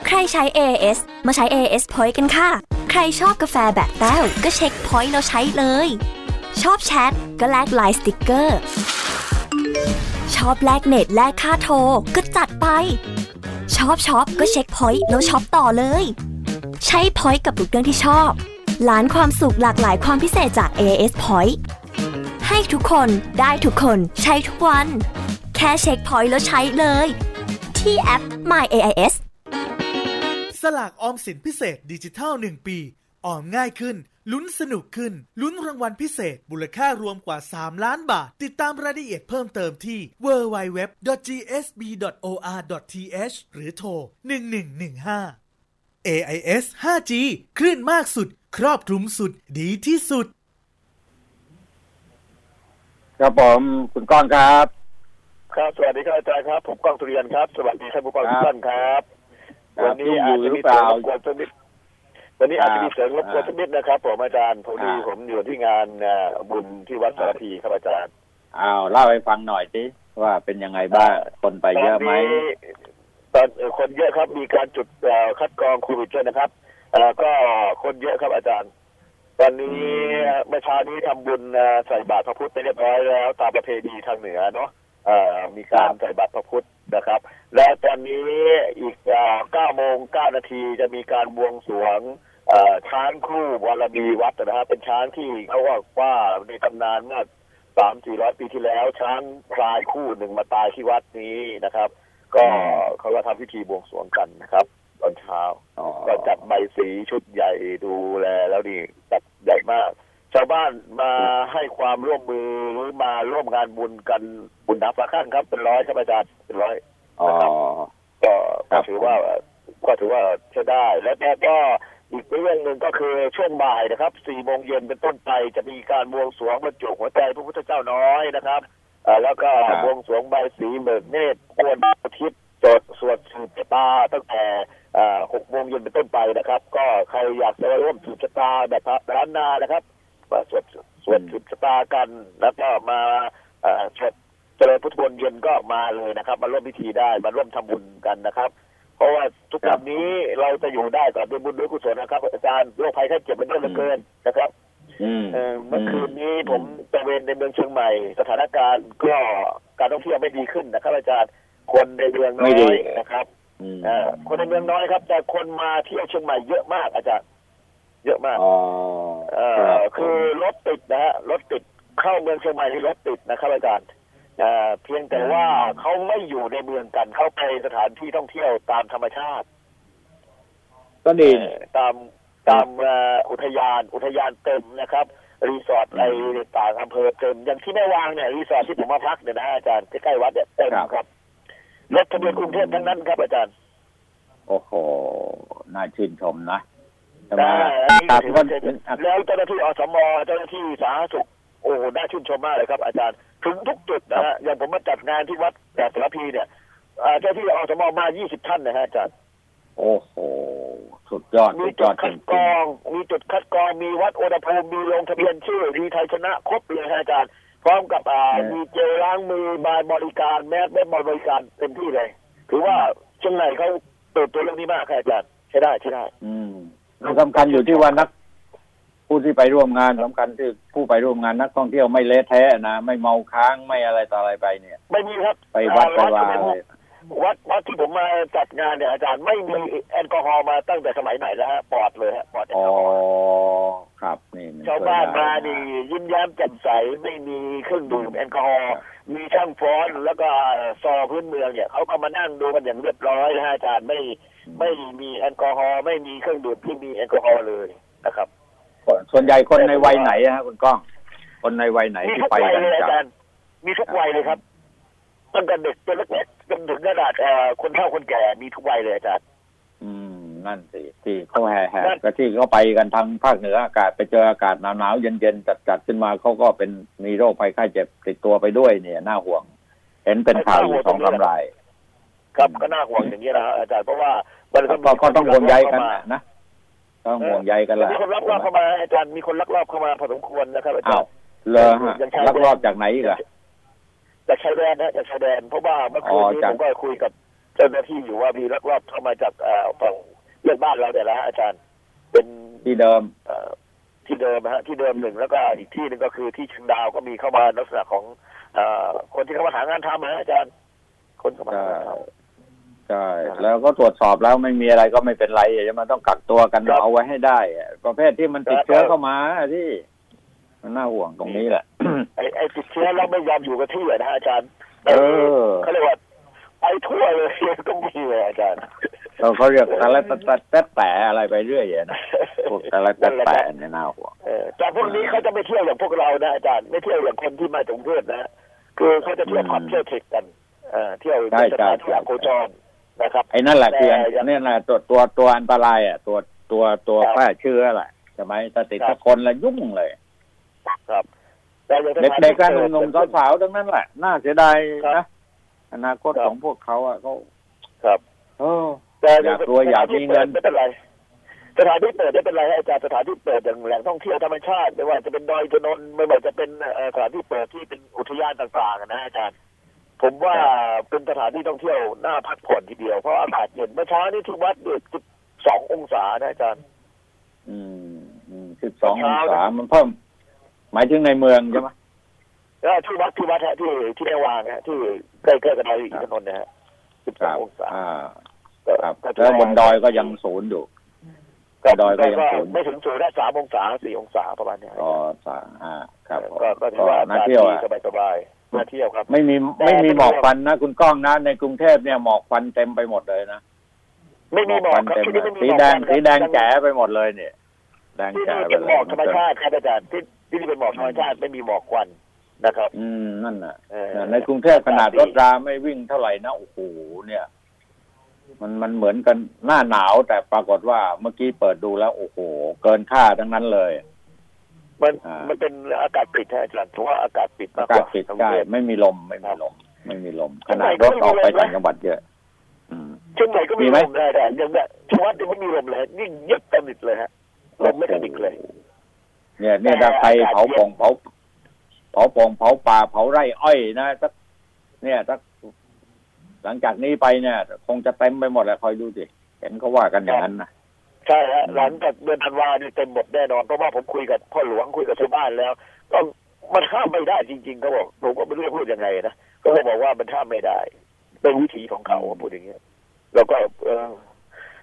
ใครใช้ AIS มาใช้ AIS Point กันค่ะ ใครชอบกาแฟแบบแต้ว ก็เช็ค Point แล้วใช้เลย ชอบแชทก็แลกไลน์สติกเกอร์ ชอบแลกเน็ตแลกค่าโทร ก็จัดไป ชอบช็อปก็เช็ค Point แล้วช็อปต่อเลย ใช้ Point กับทุกเรื่องที่ชอบล้านความสุขหลากหลายความพิเศษจาก AIS Point ให้ทุกคนได้ทุกคนใช้ทุกวัน แค่เช็ค Point แล้วใช้เลย ที่แอป My AIS สลากออมสินพิเศษดิจิทัล 1 ปี ออมง่ายขึ้น ลุ้นสนุกขึ้น ลุ้นรางวัลพิเศษมูลค่ารวมกว่า 3 ล้านบาท ติดตามรายละเอียดเพิ่มเติมที่ www.gsb.or.th หรือโทร 1115 AIS 5G คลื่นมากสุด ครอบคลุมสุดดีที่สุด ครับผมคุณก้องครับ ครับ สวัสดีครับอาจารย์ครับ ผมก้องสุริยันครับ สวัสดีท่านผู้ฟังครัทุบกท่านครับครับ วันนี้อาจจะมียุ่งอยู่หรือเปเสียล่างรบกวนสักนิดวันนี้อาจจะมีเสียงรบกวนอ่าสักนิดนะครับผมอาจารย์พอดีอ่าผมอยู่ที่งานเอ่อบุญที่วัดสารพีครับอาจารย์อ้าวเล่าให้ฟังหน่อยสิว่าเป็นยังไงบ้างคนไปเยอะไหม ตอนนี้ตอนเอ่อคนเยอะครับมีการจุดเอ่อคัดกรองโควิดด้วยนะครับเอ่อก็คนเยอะครับอาจารย์ ตอนนี้เมื่อเช้านี้ทำบุญเอ่อใส่บาตรพระพุทธไปเรียบร้อยแล้ว ตามประเพณีทางเหนือเนาะเอ่อมีการใส่บาตรพระพุทธนะครับ และตอนนี้อีกเก้าโมงเก้านาทีจะมีการบวงสรวงเอ่อช้างครูวรบีวัดนะฮะเป็นช้างที่เขาว่าว่าในตำนานเมื่อสามสี่ร้อยปีที่แล้ว ช้างพลายคู่หนึ่งมาตายที่วัดนี้นะครับ ก็เขาก็ทำพิธีบวงสรวงกันนะครับ ตอนเช้าอ๋อก็จัดใบสีชุดใหญ่ดูแลแล้วนี่จัดใหญ่มาก ชาวบ้านมาให้ความร่วมมือหรือมาร่วมงานบุญกันบุญนับละขั้นครับ เป็นร้อยครับอาจารย์เป็นร้อยอ๋อก็ครัก็บถือว่าก็ถือว่าใช้ได้ และแต่ก็อีกเรื่องหนึ่งก็คือช่วงบ่ายนะครับสี่โมงเย็นเป็นต้นไปจะมีการบวงสรวงบรรจุหัวใจพระพุทธเจ้าน้อยนะครับอ่า แล้วก็ครับบวงสรวงใบายสีเบิกเนตรกวนอาทิตย์สดสวดสืบชะตาตั้งแต่อ่าหกโมงเย็นเป็นต้นไปนะครับ ก็ใครอยากจะร่วมสืบชะตาแบบร้านนานะครับมาสวดสวดสืบชะตากัน แล้วก็มาอ่าสวดเจริญพุทธมนต์เย็นก็มาเลยนะครับ มาร่วมพิธีได้มาร่วมทำบุญกันนะครับ เพราะว่าทุกวันนี้เราจะอยู่ได้ก็ด้วยบุญด้วยกุศลนะครับอาจารย์โรคภัยไข้เจ็บมันเยอะเหลือเกินนะครับอืม เอ่อเมื่อคืนนี้ผมตระเวนในเมืองเชียงใหม่ สถานการณ์ก็การท่องเที่ยวไม่ดีขึ้นนะครับอาจารย์คนในเมืองน้ไม่ดีอยนะครับอืมเอ่อคนในเมืองน้อยครับ แต่คนมาเที่ยวเชียงใหม่เยอะมากอาจารย์เยอะมากอ๋อเอ่ครัอบคือรถติดนะฮะรถติดเข้าเมืองเชียงใหม่นี่รถติดนะครับอาจารย์เอ่อเพียงแต่ว่าเขาไม่อยู่ในเมืองกันเขาไปสถานที่ท่องเที่ยวตามธรรมชาติก็ดีเอ่อตาม ตามเอ่ออุทยานอุทยานเต็มนะครับรีสอร์ทในต่างอำเภอเต็มอย่างที่แม่วางเนี่ยรีสอร์ทที่ผมมาพักเนี่ยนะอาจารย์ใกล้ๆวัดเนี่ยเต็มครับรถทะเบียนกรุงเทพทั้งนั้นครับอาจารย์ โอ้โหน่าชื่นชมนะใช่ไหมได้อันนี้ครับถือก็ว่าเป็นแล้วเจ้าหน้าที่อสมเจ้าหน้าที่สาธารณสุขโอ้โหน่าชื่นชมมากเลยครับ อาจารย์ถึงทุกจุดนะฮะอย่างผมมาจัดงานที่วัดแดดสารภีเนี่ยอ่าเจ้าหน้าที่อสมมา 20 ท่านนะฮะอาจารย์ โอ้โห สุดยอดมีสุดยจุอดดจคัดกริรงอง มีจุดคัดกรองมีวัดอุณหภูมิมีลงทะเบียนชื่อรีไทยชนะครบเลยฮะอาจารย์ พร้อมกับอ่ามีเจลล้างมือบายบริการแมสได้บริการเต็มที่เลย ถือว่าเชียงใหม่เขาเติบโตเรื่องนี้มากครับอาจารย์ใช้ได้ใช้ได้ ๆอืมมันสำคัญอยู่ที่ว่านัก ผู้ที่ไปร่วมงานสำคัญที่ผู้ไปร่วมงานนักท่องเที่ยวไม่เละเทะนะไม่เมาค้างไม่อะไรต่ออะไรไปเนี่ย ไม่มีครับไปวัดไปอ่วาที่ผม วัดวัดที่ผมมาจัดงานเนี่ยอาจารย์ไม่มีแอลกอฮอล์มาตั้งแต่สมัยไหนแล้วฮะปลอดเลยฮะปลอดแอลอ๋อกอฮอล์ครับนี่มัชาวบ้านช่วยมาได้นี่ยิ้มแย้มแจ่มใสไม่มีเครื่องดื่มแอลกอฮอล์มีช่างฟ้อนแล้วก็ซอพื้นเมืองเนี่ยเขาก็มานั่งดูกันอย่างเรียบร้อยนะฮะอาจารย์ไม่ไม่มีแอลกอฮอล์ไม่มีเครื่องดื่มที่มีแอลกอฮอล์เลยนะครับส่วนใหญ่คนในวัยไหนฮะคุณก้อง คนในวัยไหนมีที่ทุกไปวัยกันเลยอาจัจารย์มีทุกวัยเลยครับตั้งแต่เด็กจนเล็กๆ จนถึงขนาดเอ่อคนเฒ่าคนแก่มีทุกวัยเลยอาจารย์อืมนั่นสิที่เขาแห่แห่นั่นก็ที่เขาไปกันทางภาคเหนืออากาศไปเจออากาศหนาวๆเย็นๆจัดๆขึ้นมาเขาก็เป็นมีโรคภัยไข้เจ็บติดตัวไปด้วยเนี่ยน่าห่วง เห็นเป็นข่าวอยู่สองสามราย ครับก็น่าห่วงอย่างนี้นะฮะอาจารย์เพราะว่ามันก็ก็ก็ต้องห่วงใยกันนะนะต้องห่วงใยกันแหละมีคนลักลอบเข้ามาอาจารย์มีคนลักลอบเข้ามาพอสมควรนะครับอาจาอ้ารวย์เลยฮะลักลอบจากไหนอีกอะ จากชายแดนนะจากชายแดนเพราะว่าเมื่อคืนอ๋อนี้จากผมก็คุยกับเจ้าหน้าที่อยู่ว่ามีลักลอบเข้ามาจากเอ่อฝั่งเพื่อนบ้านเราเนี่ยแหละฮะอาจารย์ เป็นที่เดิมเอ่อที่เดิมนะฮะที่เดิมหนึ่งแล้วก็อีกที่หนึ่งก็คือที่เชียงดาวก็มีเข้ามาลักษณะของเอ่อคนที่เข้ามาหางานทำนะฮะอาจารย์ คนเข้ามาใช่หางานทำใช่แล้วก็ตรวจสอบแล้วไม่มีอะไรก็ไม่เป็นไรจะมาต้องกักตัวกันครับเอาไว้ให้ได้อะประเภทที่มันติดครับเชื้อเข้ามาที่ มันน่าห่วงตรงนี้แหละไอ้ไอ้ติดเชื้อแล้วไม่ยอมอยู่กับที่อะนะอาจารย์เออเขาเรียกว่าไปทั่วเลยก็มีเลยอาจารย์เราเขาเรียกแต่ละแต่แต่แต่อะไรไปเรื่อยอะนะพวกแต่ละแต่แต่เนี่ยน่าห่วงเออแต่พวกนี้เขาจะไม่เที่ยวอย่างพวกเรานะอาจารย์ไม่เที่ยวอย่างคนที่มาจากกรุงเทพนะคือเขาจะเที่ยวผับอืมเที่ยวเทคกันเออเที่ยวใช่ในสถานใช่ที่โคจรนะครับ ไอ้นั่นแหละคืออันแต่ยังนี่แหละตัวตัวตัวอันตรายอะตัวตัวตัวครับแพร่เชื้อแหละใช่ไหมถ้าติดครับสักคนละยุ่งเลย ครับแต่อย่างสถานเด็กๆกันที่หนุ่มๆสาวๆทั้งนั้นแหละ น่าเสียดายครับนะอนาคตครับของพวกเขาอะเขาครับเออแต่อยากรวยอยากมีเงินไม่เป็นไรสถานที่เปิดไม่เป็นไรอาจารย์สถานที่เปิดอย่างแหล่งท่องเที่ยวธรรมชาติไม่ว่าจะเป็นดอยจะนนท์ไม่ว่าจะเป็นเอ่อสถานที่เปิดที่เป็นอุทยานต่างๆนะอาจารย์ผมว่าเป็นสถานที่ท่องเที่ยวน่าพักผ่อนทีเดียวเพราะอากาศเย็นเมื่อเช้านี้ที่วัดเดือดสององศานะอาจารย์ อืมสิบสองอเช้างนะศามันเพิ่ม หมายถึงในเมืองใช่ไหมแล้วที่วัดที่วัดฮะที่ที่แม่วางฮะที่ใกล้ใกล้ๆกับดอยอินทนนท์นะฮะสิบคสอรังบองศาอ่าก็ครับก็ถืแล้วบนดอยก็ยังก็ศูนย์อยู่ดอยก็ยังศูนย์ไม่ถึงศูนย์ได้สามองศาสี่องศาประมาณเนี้ยอ๋อสามอ่าครับผมก็ก็ถือว่าน่าเที่ยวอะสบายสบายๆน่าเที่ยวครับ ไม่มีแต่ไม่มีเป็นหมอกเรื่องควันนะคุณก้องนะในกรุงเทพเนี่ยหมอกควันเต็มไปหมดเลยนะไม่มีหมอกควันครับเต็มที่เลนี่ยไม่มีสีหมอกแดงครับสีแดงแจ๋ไปหมดเลยเนี่ยแดงที่แจ๋นี่ไปเป็นเลหมยอกธรรมชาติครับอาจารย์ที่ ที่นี่เป็นหมอกธรรมชาติไม่มีหมอกควันนะครับ อืมนั่นน่ะเออในกรุงเทพขนาดรถราไม่วิ่งเท่าไหร่นะโอ้โหเนี่ย มันมันเหมือนกันหน้าหนาวแต่ปรากฏว่าเมื่อกี้เปิดดูแล้วโอ้โห เกินค่าทั้งนั้นเลย มันอ่ามัมันเป็นอากาศปิดฮะอาจารย์ถือว่าอากาศปิดมากอากกาศว่าปิดกรุงใช่เทพไม่มีลมไม่มีลม ไม่มีลม ขนาดทำไมรถออกไปก็ไม่มีลมนะต่างจังหวัดเยอะอืมเชียงใหม่ก็มีมีไหมลมเลยแต่ยังแบบที่วัดยังไม่มีลมเลยนี่เย็บสนิทเลยฮะลมไม่กระดิกเลย เนี่ยเนี่ยแต่ถ้าใครอากาศเผาเย็นป่งเผาเผาป่งเผาป่าเผาไร่อ้อยนะสักเนี่ยสักหลังจากนี้ไปเนี่ยคงจะเต็มไปหมดแหละคอยดูสิเห็นเขาว่ากันอย่างนั้นนะใช่ฮะอืมหลังจากเดือนธันวาเนี่ยเต็มหมดแน่นอนเพราะว่าผมคุยกับพ่อหลวงคุยกับชาวบ้านแล้ว ก็มันห้ามไม่ได้จริงๆเขาบอกผมก็ไม่รู้จะพูดยังไงนะก็เลยบอกว่ามันห้ามไม่ได้ เป็นวิถีของเขาพูดอย่างเงี้ยเราก็เออ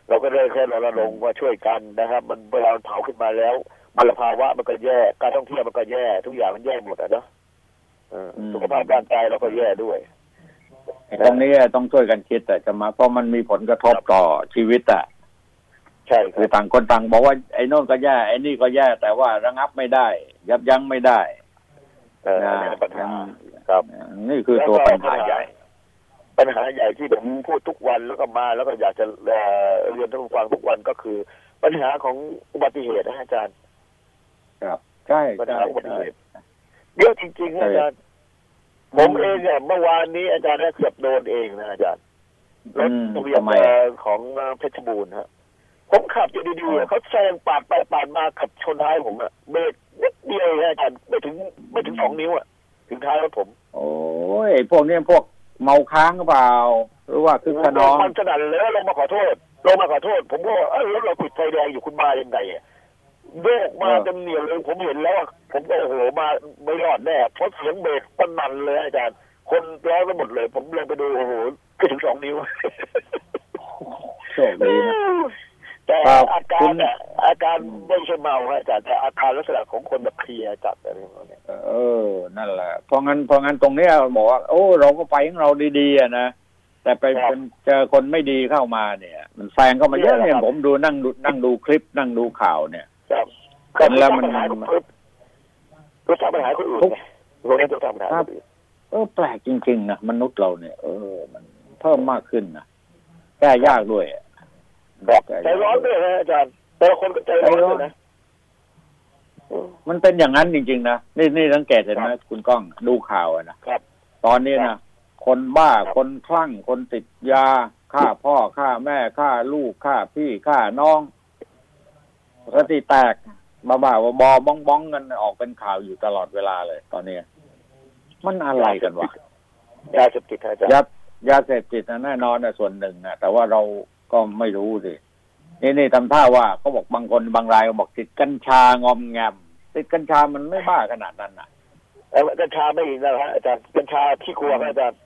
เราก็เลยแค่เราลงค์ว่าช่วยกันนะครับ มันเวลามันเผาขึ้นมาแล้ว มลภาวะมันก็แย่ การท่องเที่ยวมันก็แย่ ทุกอย่างมันแย่หมดอะเนาะเอออมสุขภาพร่างกายเราก็แย่ด้วยไอ้ตรงนี้ต้องช่วยกันคิดแต่จะมาเพราะมันมีผลกระทบต่อชีวิตอะใช่คคือรับต่างคนต่างบอกว่าไอ้โน่นก็แย่ไอ้นี่ก็แย่แต่ว่าระงับไม่ได้ ยับยั้งไม่ได้เออนะนี่เป็นปัญหายังครับ นี่คือตัวปัญหาใหญ่ปัญหาใหญ่ที่ผมพูดทุกวันแล้วก็มาแล้วก็อยากจะเอ่อเรียนท่านผู้ฟังทุกวันก็คือ ปัญหาของอุบัติเหตุนะอาจารย์ ครับใช่ปัญใช่หาอุบัติใช่เหตุเยอะจริงๆนะอาจารย์ผมเองเนี่ยเมื่อวานนี้อาจารย์ได้เกือบโดนเองนะอาจารย์รถอืมทะเบียนทำไมเอ่อของเพชรบูรณ์ฮะผมขับอยู่ดีๆอะเขาแซงปาดไปปาดมาขับชนท้ายผมอะเบรกนิดเดียวนะอาจารย์ไม่ถึงไม่ถึงสองนิ้วอะถึงท้ายรถผม โอ้ยพวกนี้พวกเมาค้างหรือเปล่า หรือว่าคึกขนองมันสนั่นเลยลงมาขอโทษลงมาขอโทษ ผมก็ว่าเอ้ยรถเราติดไฟแดงอยู่คุณมายังไงอะ โยกมาเออจนเหนียวเลยผมเห็นแล้วอะผมก็โอ้โหมาไม่รอดแน่เพราะเสียงเบรกมันนันเลยอาจารย์ คนร้อยไปหมดเลย ผมลงไปดูโอ้โหก็ถึงสองนิ้วโชคดีนะแต่ครับอาคุการณอะอาการไม่ใช่เมาฮะอาจารย์แต่อาการลักษณะของคนแบบเพลียจัดอะไรประมาณเนี้ยเออ นั่นแหละเพราะงั้นเพราะงั้นตรงเนี้ยบอกว่าโอ้เราก็ไปของเราดีๆอะนะแต่ไปเป็นเจอคนไม่ดีเข้ามาเนี่ย มันแซงเข้ามาเยอะเนี่ยผมดูนั่งดูนั่งดูคลิปนั่งดูข่าวเนี่ย ครับเห็นแล้วมันก็สร้างปัญหาก็สร้างปัญหาคนอื่นไงพวกนี้ต้องสร้างปัญหาคนอื่นเออแปลกจริงๆนะมนุษย์เราเนี่ย เออ มันเพิ่มมากขึ้นนะแก้ยากด้วยอะครับแก้ใจยากร้อนด้วยนะอาจารย์แต่ละคนก็ใจร้อนด้วยนะมันเป็นอย่างนั้นจริง ๆ นะนี่นี่สังเกตเห็นไหมคุณก้องดูข่าวอะนะครับ ตอนนี้นะคนบ้าครับคนคลั่งคนติดยาฆ่าพ่อฆ่าแม่ฆ่าลูกฆ่าพี่ฆ่าน้อง สติแตกบ้าบ้าๆบอบ้องบ้องๆกันออกเป็นข่าวอยู่ตลอดเวลาเลย ตอนนี้มันอะไรกันวะยาเสพติดอาจารย์ยายาเสพติดนะแน่นอนนะส่วนหนึ่งนะแต่ว่าเราก็ไม่รู้สินี่นี่ทำท่าว่าเขาบอกบางคนบางรายก็บอกติดกัญชางอมแงมติดกัญชามันไม่บ้าขนาดนั้นนะเอ้ยกัญชาไม่อีกนะฮะอาจารย์กัญชาที่กลัวไหมอาจารย์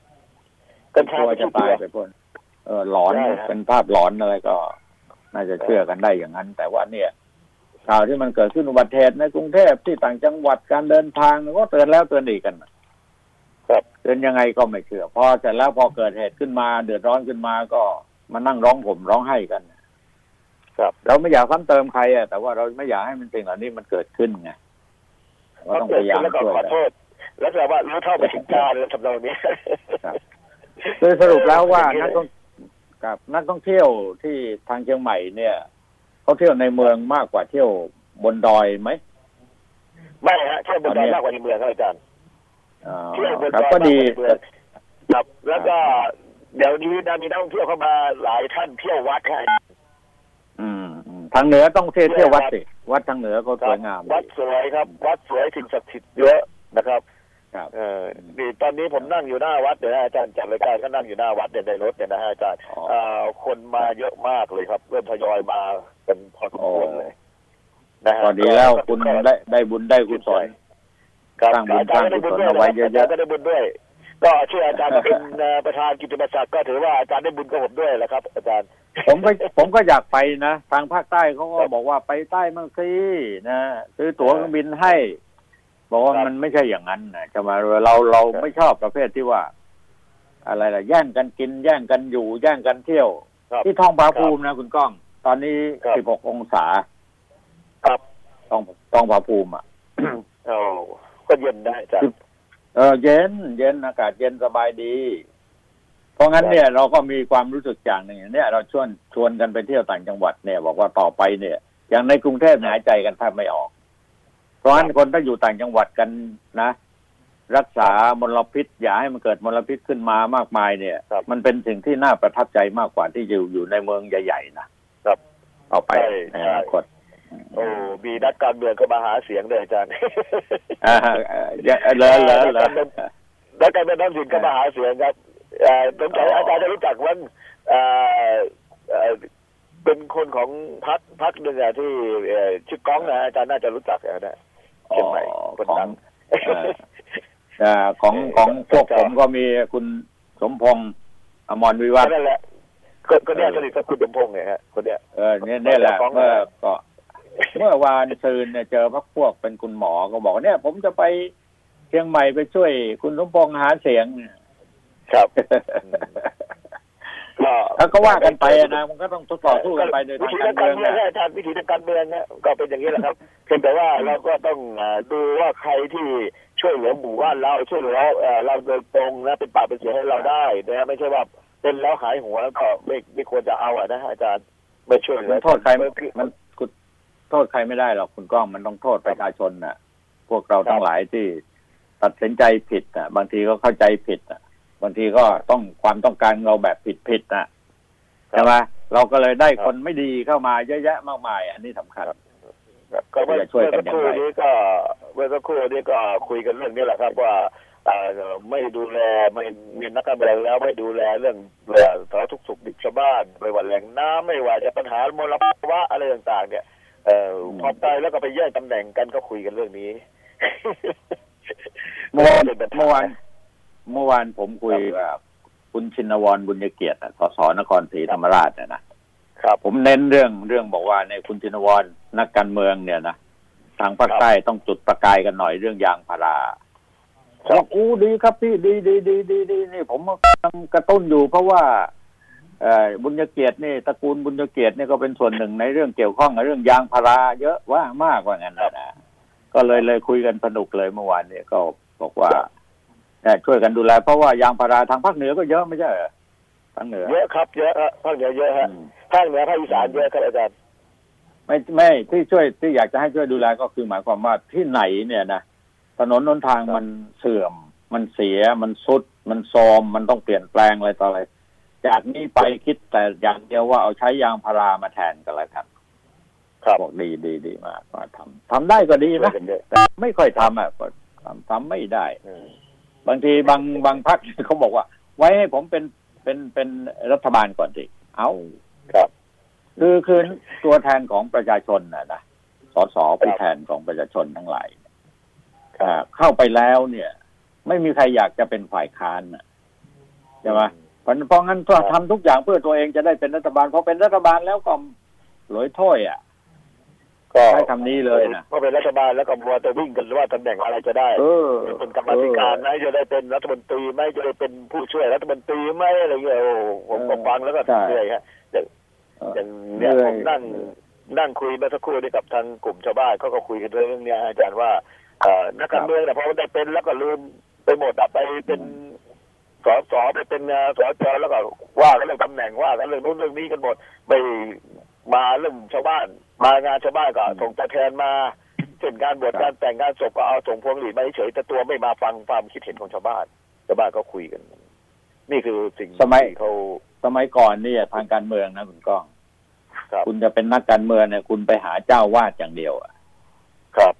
กัญชากลัวไม่จะที่กลัตายวไปพ้นเออหลอนใช่ครับเป็นภาพหลอนอะไรก็ น่าจะเชื่อกันได้อย่างนั้น แต่ว่าเนี่ย ข่าวที่มันเกิดขึ้นอุบัติเหตุในกรุงเทพที่ต่างจังหวัดการเดินทางก็เตือนแล้วเตือนอีกกันนะครับเตือนยังไงก็ไม่เชื่อพอเสร็จแล้วพอเกิดเหตุขึ้นมาเดือดร้อนขึ้นมาก็มานั่งร้องผมร้องไห้กันครับ เราไม่อยากซ้ำเติมใครอะแต่ว่าเราไม่อยากให้มันสิ่งเหล่านี้มันเกิดขึ้นไงก็ต้องพยายามแล้วก็ช่วยขอกันโทษแล้วแต่ว่ารู้เท่าไม่ถึงการเลยทำนองนี้ครับโดยสรุปแล้วว่านักท่องกับนักท่องเที่ยวที่ทางเชียงใหม่เนี่ย เขาเที่ยวในเมืองมากกว่าเที่ยวบนดอยไหมไม่ฮะเที่ยวบนดอยตอนนี้มากกว่าในเมืองครับอาจารย์อ่าเที่ยวบนครับดอยก็ดีมากกว่าในเมืองครับแล้วก็เดี๋ยวนี้นะมีนักท่องเที่ยวเข้ามาหลายท่านเที่ยววัดค่ะอืมอืมทางเหนือต้องเที่ยวเที่ยววัดสิวัดทางเหนือก็สวยงาม วัดสวยครับ วัดสวยสิ่งศักดิ์สิทธิ์เยอะนะครับ ครับเออนี่ตอนนี้ผมนั่งอยู่หน้าวัดเดี๋ยวนะอาจารย์จัดรายการก็นั่งอยู่หน้าวัดเนี่ยในรถเนี่ยนะฮะอาจารย์อ๋อเอ่อคนมาเยอะมากเลยครับเริ่มทยอยมาเป็นพอสมควรเลยนะฮะก็ดีแล้วคุณได้ได้บุญได้กุศลครับสร้างบุญอาจารย์ก็ได้บุญด้วยสร้างกุศลเอาไว้เยอะๆอาจารย์ก็ได้บุญด้วย ก็ชื่ออาจารย์เป็นเอ่อประธานกิตติมศักดิ์ก็ถือว่าอาจารย์ได้บุญกับผมด้วยแหละครับ อาจารย์ ผมก็ผมก็อยากไปนะ ทางภาคใต้เขาก็ครับบอกว่าไปใต้มั่งสินะซื้อตั๋วเครื่องบินให้ บอกว่าครับมันไม่ใช่อย่างนั้นนะจะมาเราเราครับไม่ชอบประเภทที่ว่า อะไรล่ะแย่งกันกิน แย่งกันอยู่ แย่งกันเที่ยวครับที่ท้องผาภูมินะคุณก้อง ตอนนี้ครับสิบหกองศาครับท้องท้องผาภูมิอะโอ้ก็เย็นได้อาจารย์เออเย็น เย็นอากาศเย็นสบายดี เพราะงั้นครับเนี่ยเราก็มีความรู้สึกอย่างหนึ่งเนี่ย เราชวนชวนกันไปเที่ยวต่างจังหวัดเนี่ย บอกว่าต่อไปเนี่ย อย่างในกรุงเทพเนี่ยหายใจกันแทบไม่ออก เพราะฉะนั้นคนถ้าอยู่ต่างจังหวัดกันนะ รักษามลพิษ อย่าให้มันเกิดมลพิษขึ้นมามากมายเนี่ยครับมันเป็นสิ่งที่น่าประทับใจมากกว่าที่อยู่อยู่ในเมืองใหญ่ๆนะครับต่อไปใช่ในอนาคตโอ้มีนักการเมืองก็มาหาเสียงเลยอาจารย์อ่าเอ่อเยอะเลยเลยเลยนักการเมืองท้องถิ่นก็มาหาเสียงครับเอ่อสงสัยอาจารย์จะรู้จักวันเอ่อเอ่อเป็นคนของพักพักหนึ่งอะที่เอ่อชื่อก้องนะอาจารย์น่าจะรู้จักนะเชียงใหม่คนของดังเอ่อเอ่อของของพวกผมก็มีคุณสมพงษ์อมรวิวัฒน์นั่นแหละคนคนเนี้ยสนิทกับคุณสมพงษ์เนี่ยฮะคนเนี้ยเออเนี่ยเนี่ยแหละของเมื่อก็เมื่อวานซืนเนี่ยเจอพักพวกเป็นคุณหมอก็บอกว่าเนี่ย ผมจะไปเชียงใหม่ไปช่วย คุณสมพงษ์หาเสียงเนี่ยครับ แล้วก็ว่ากันไปอะนะมันก็ต้องทดต่อสู้กันไปโดยวิทางธีกาทารงการเมืองเมืองนะนะอาจารย์วิธีทางการเมืองนะก็เป็นอย่างนี้แหละครับเพียงแต่ว่าเราก็ต้องอ่าดูว่าใครที่ช่วยเหลือหมู่บ้านเราช่วยเหลือเอ่อเราโดยตรงนะเป็นปากเป็นเสียงให้เราได้นะไม่ใช่ว่าเป็นแล้วหายหัวแล้วก็ไม่ไม่ควรจะเอาอะนะอาจารย์ไม่ช่วยเหลืมัอนโทษใครมันคือมันคุณโทษใครไม่ได้หรอกคุณก้องมันต้องโทษประชาชนน่ะ พวกเราทั้งหลายที่ตัดสินใจผิดอะ บางทีก็เข้าใจผิดอะ บางทีก็ต้องความต้องการเราแบบผิดผิดๆน่ะใช่ไหมเราก็เลยได้คนไม่ดีเข้ามาเยอะแยะมากมาย อันนี้สำคัญก็เมื่อจะช่วยกันเมื่อสักครู่อย่างไรนี้ก็เมื่อสักครู่นี้ก็คุยกันเรื่องนี้แหละครับว่าอ่าไม่ดูแลไม่มีนักการเมืองแล้วไม่ดูแลเรื่องเรื่องสารทุกข์สุขดิบชาวบ้านไม่ว่าแหล่งน้ำไม่ว่าจะปัญหามลภาวะอะไรต่าง ๆ เนี่ยเอ่อพอตายแล้วก็ไปแย่งตำแหน่งกันก็คุยกันเรื่องนี้เมื่อวาน เป็นปัญหเมื่อวานเมื่อวานผมคุยกับคุณชินวรบุญเกียรติอะสสนครศรีธรรมราชเนี่ยนะครับผมเน้นเรื่องเรื่องบอกว่าในยคุณชินวรนักการเมืองเนี่ยนะทางภาคใต้ต้องจุดประกายกันหน่อยเรื่องยางพาราบอกอู้ดีครับพี่ดีดีดีดีดีนี่ ผมกำลังกระตุ้นอยู่ เพราะว่าเอ่อบุญเกียรตินี่ตระกูลบุญเกียรตินี่ก็เป็นส่วนหนึ่งในเรื่องเกี่ยวข้องกับเรื่องยางพารา เยอะว่ามากกว่างั้นนะนะก็เลยเลยคุยกันสนุกเลยเมื่อวานเนี่ยก็บอกว่าเอ่อ ช่วยกันดูแล เพราะว่ายางพาราทางภาคเหนือก็เยอะไม่ใช่เหรอทางเหนือ เยอะครับเยอะฮะภาคเหนือเยอะฮะอืมภาคเหนือภาคอีสานเยอะครับอาจารย์ไม่ไม่ที่ช่วยที่อยากจะให้ช่วยดูแลก็คือหมายความว่าที่ไหนเนี่ยนะถนนหนทางมันเสื่อม มันเสียมันสุด มันซอมมันต้องเปลี่ยนแปลงอะไรต่ออะไร จากนี้ไปคิดแต่อย่างเดียวว่าเอาใช้ยางพารามาแทนกันแล้วกันครับบอกดีดีดีมากก็ทำทำได้ก็ดีช่วยนะกันเยอะแต่ไม่ค่อยทำอะก็ทำทำไม่ได้อืม บางทีบางบางพักเขาบอกว่า ไว้ให้ผมเป็นเป็นเป็นรัฐบาลก่อนสิเอาครับ คือคือตัวแทนของประชาชนนะนะสสผู้แทนของประชาชนทั้งหลายอ่าเข้าไปแล้วเนี่ย ไม่มีใครอยากจะเป็นฝ่ายค้านน่ะใช่ไหมเพราะเพราะงั้นก็ทำทุกอย่างเพื่อตัวเองจะได้เป็นรัฐบาลพอเป็นรัฐบาลแล้วก็หลอยถ้วยอะ ก็ใช้คำนี้เลยนะก็เป็นรัฐบาลแล้วก็มัวแต่วิ่งกันว่าตำแหน่งอะไรจะได้เออเป็นกรรมาธิการไหมจะได้เป็นรัฐมนตรีไหมจะได้เป็นผู้ช่วยรัฐมนตรีไหมอะไรเงี้ยโอ้ผมก็ฟังแล้วก็ใช่เหนื่อยฮะอย่างเอออย่างเนี่ยเหนื่ผอยมนั่งนั่งคุยเมื่อสักครู่นี้กับทางกลุ่มชาวบ้านเขาก็คุยกันเรื่องเนี้ยอาจารย์ว่าเอ่อนักการเมืองเนี่ยพอได้เป็นแล้วก็ลืมไปหมดอะไปเป็นสสไปเป็นเอ่อสจแล้วก็ว่ากันเรื่องตำแหน่งว่ากันเรื่องนู้นเรื่องนี้กันหมด ไปมาเรื่องชาวบ้าน มางานชาวบ้านก็ส่งตัวแทนมาเช่นการบวชการแต่งงานศพก็เอาส่งพวงหลีดมาเฉยๆแต่ตัวไม่มาฟังความคิดเห็นของชาวบ้านชาวบ้านก็คุยกัน นี่คือสิ่งสมัยที่เขาสมัยก่อนเนี่ยทางการเมืองนะคุณก้องครับคุณจะเป็นนักการเมืองเนี่ยคุณไปหาเจ้าวาดอย่างเดียวอะครับ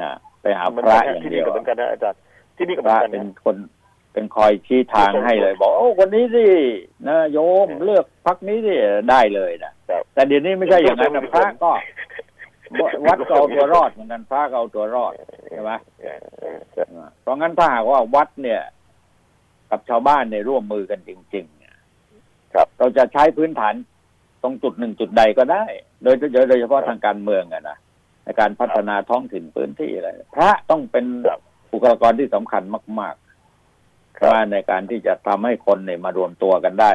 นะไปหามันพระก็อย่างที่เดีนี่ยวก็เหมือนกันนะอาจารย์ที่นี่ก็เหพมือระนกันเป็นนะคน เป็นคอยชี้ทางให้เลย บอกโอ้คนนี้สินะโยมเลือกพักนี้สิได้เลยนะครับแต่เดี๋ยวนี้ไม่ใช่อย่างนั้นนะพระก็วัดก็เอาตัวรอดเหมือนกันพระก็เอาตัวรอดใช่ไหมเพราะงั้นถ้าหากว่าวัดเนี่ย กับชาวบ้านเนี่ยร่วมมือกันจริงๆเนี่ยครับ เราจะใช้พื้นฐานตรงจุดหนึ่งจุดใดก็ได้ โดยโดยเฉพาะทางการเมืองอะนะในการพัฒนาท้องถิ่นพื้นที่อะไรพระต้องเป็นครับบุคลากรที่สำคัญมาก ๆ ว่าในการที่จะทำให้คนเนี่ยมารวมตัวกันได้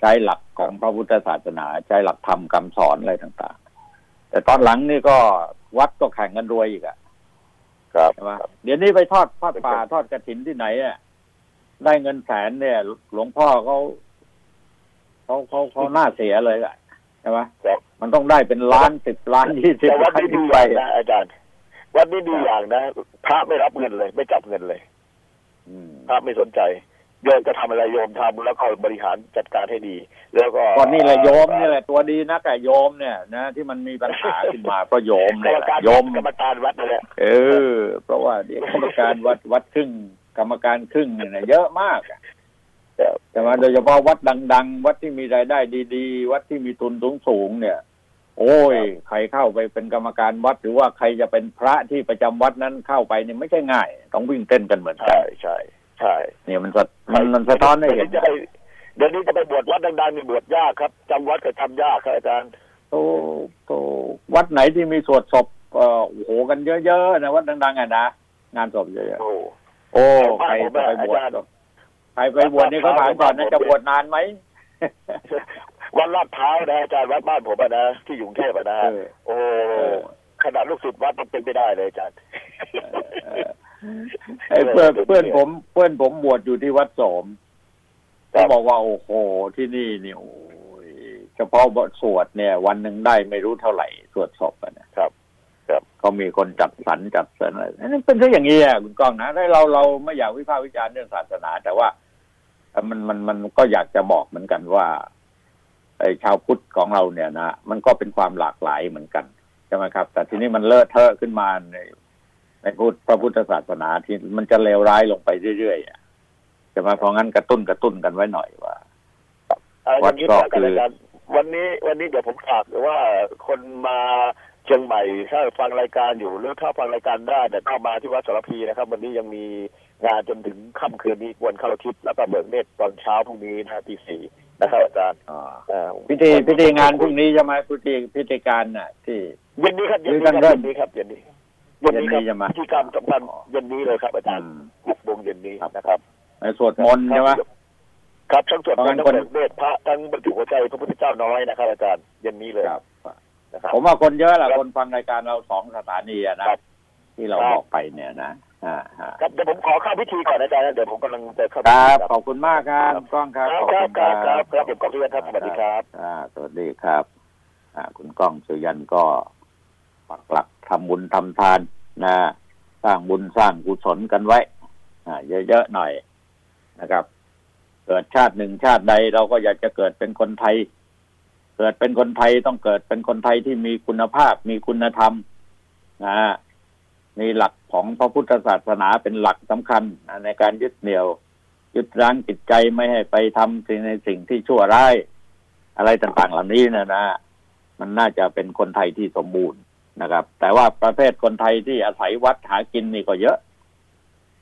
ใช้หลักของพระพุทธศาสนา ใช้หลักธรรมคำสอนอะไรต่าง ๆ แต่ตอนหลังนี่ก็วัดก็แข่งกันรวยอีกอะครับใช่ไหมเดี๋ยวนี้ไปทอดทอดป่าทอดกระถินที่ไหนอะได้เงินแสนเนี่ย หลวงพ่อเขาเขาเขาเขาหน้าเสียเลยอะใช่ไหมครับมันต้องได้เป็นล้านสิบล้านยี่สิบแต่วัล้าดนนี้ดีขึ้นอไปย่างนะอาจารย์วัดนี้ดีอย่างนะพระไม่รับเงินเลย ไม่จับเงินเลยอืม พระไม่สนใจโยมจะทำอะไรโยมทำแล้วก็บริหารจัดการให้ดี แล้วก็ก่อนนี่แหละโยมนี่แหละตัวดีนะแต่โยมเนี่ยนะที่มันมีปัญหาขึ้นมาเพราะโยมกรเนี่ยรมแหละการโยมกรรมการวัดนั่นแหละเออ เพราะว่าเดี๋ยวกรรมการวัดวัดครึ่ง กรรมการครึ่งเนี่ยเยอะมากอะใช่ไหมโดยเฉพาะวัดดัง ๆ วัดที่มีรายได้ดี ๆ วัดที่มีทุนสูงๆเนี่ย โอ้ย ใครเข้าไปเป็นกรรมการวัด หรือว่าใครจะเป็นพระที่ประจำวัดนั้นเข้าไปเนี่ยไม่ใช่ง่าย ต้องวิ่งเต้นกันเหมือนกัใช่นใช่ใช่เนี่ยมันสะมันมันสะท้อนให้เห็นดี๋ยวจะไปเดี๋ยวนี้จะไปบวชวัดดังๆนี่บวชยากครับจำวัดก็ทำยากครับอาจารย์โตโตวัดไหนที่มีสวดศพเอ่อโอ้โหกันเยอะๆนะวัดดังๆอะนะงานศพเยอะโอ้ๆโอ้บ้าใครนผมจะอะไปบวชอาจารย์ใครไปบวชนี่เขาถามก่อนนะจะบวชนานไหม วัดลาดพร้าวนะอาจารย์วัดบ้านผมอะนะที่อยู่กรุงเทพอะนะเอฮะอโอ้เออขนาดลูกศิษย์วัดมันเป็นไม่ได้เลยอาจารย์ไอ้เพื่อนเพื่อนผมเพื่อนผมบวชอยู่ที่วัดโสมครัก็บบอกว่าโอ้โหที่นี่นี่โอ้ยเฉพาะบทสวดเนี่ย วันหนึ่งได้ไม่รู้เท่าไหร่สวดศพอะนะครับ ครับเขามีคนจัดสรรจัดสรรอะไรนั่นเป็นซะอย่างนี้อะคุณก้องนะได้เราเราไม่อยากวิพากษ์วิจารณ์เรื่องศาสนา แต่ว่าเอ่อมันมันมันก็อยากจะบอกเหมือนกันว่าไอ้ ชาวพุทธของเราเนี่ยนะมันก็เป็นความหลากหลายเหมือนกันใช่ไหมครับ แต่ทีนี้มันเลอะเทอะขึ้นมาในในพุทธพระพุทธศาสนาที่มันจะเลวร้ายลงไปเรื่อยๆอะใช่ไหมเพราะงั้นกระตุ้นกระตุ้นกันไว้หน่อยว่าเอาอย่างนี้วัดก็แล้วกันคืออาจารย์วันนี้วันนี้เดี๋ยวผมฝากหรือว่าคนมาเชียงใหม่ถ้าฟังรายการอยู่หรือถ้าฟังรายการได้แต่เข้ามาที่วัดสารพีนะครับ วันนี้ยังมีงานจนถึงค่ำคืนนี้วันเข้าทิพย์แล้วก็เบิกเนตรตอนเช้าพรุ่งนี้นะฮะตีสี่ นะครับอาจารย์อ่าเอ่อพิธีพิธีงานพรุ่งนี้ใช่ไหมพิธีพิธีการน่ะ ที่เย็นนี้ครับเย็นนี้ครับหรือกันเริ่เย็มนนี้ครับเย็นนี้เย็นนี้คเย็นนี้จะมารับพิธีกรรมสำคัญเย็นนี้เลยครับ อาจารย์อืมหกโมงเย็นนี้ครับนะครับในสวดมนต์ใช่ไหมครับทั้งสวดมนต์ทั้งเพราะงั้นคนเบิกเนตรพระทั้งบรรจุหัวใจพระพุทธเจ้าน้อยนะครับ อาจารย์เย็นนี้เลยครับนะครับผมว่าคนเยอะแหละครับคนฟังรายการเราสองสถานีอะนะครับที่เราครับบอกไปเนี่ยนะอ่าฮะ ครับเดี๋ยวผมขอเข้าพิธีก่อนอาจารย์นะเดี๋ยวผมกำลังจะเข้าคพิรัธีบขอบคุณมากครับครับกล้องครับครับขอบครัคุบณคครัรับบครับครับผมขอบคุณครับสวัสดีครับอ่าสวัสดีครับอ่าคุณก้องสุยันก็ปักหลักทำบุญทำทานนะสร้างบุญสร้างกุศลกันไว้อ่าเยอะๆหน่อยนะครับ เกิดชาติหนึ่งชาติใดเราก็อยากจะเกิดเป็นคนไทย เกิดเป็นคนไทยต้องเกิดเป็นคนไทยที่มีคุณภาพมีคุณธรรมนะ มีหลักของพระพุทธศาสนาเป็นหลักสำคัญในการยึดเหนี่ยว ยึดรั้งจิตใจไม่ให้ไปทำสิ่งในสิ่งที่ชั่วร้าย อะไรต่างๆเหล่านี้นะนะ มันน่าจะเป็นคนไทยที่สมบูรณ์นะครับ แต่ว่าประเภทคนไทยที่อาศัยวัดหากินนี่ก็เยอะ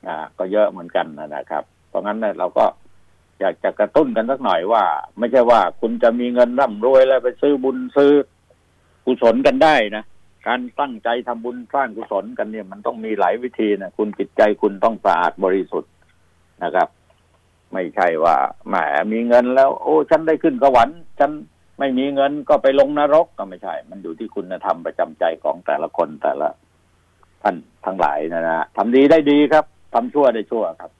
อ่า ก็เยอะเหมือนกันนะครับ เพราะงั้นนี่เราก็อยากจะกระตุ้นกันสักหน่อยว่า ไม่ใช่ว่าคุณจะมีเงินร่ำรวยแล้วไปซื้อบุญซื้อกุศลกันได้นะ การตั้งใจทำบุญสร้างกุศลกันเนี่ยมันต้องมีหลายวิธีนะคุณจิตใจคุณต้องสะอาดบริสุทธิ์นะครับ ไม่ใช่ว่าแหมมีเงินแล้ว โอ้ ฉันได้ขึ้นสวรรค์ฉันไม่มีเงินก็ไปลงนรกก็ไม่ใช่ มันอยู่ที่คุณธรรมประจำใจของแต่ละคนแต่ละ ท่านทั้งหลายนะนะทำดีได้ดีครับทำชั่วได้ชั่วครับ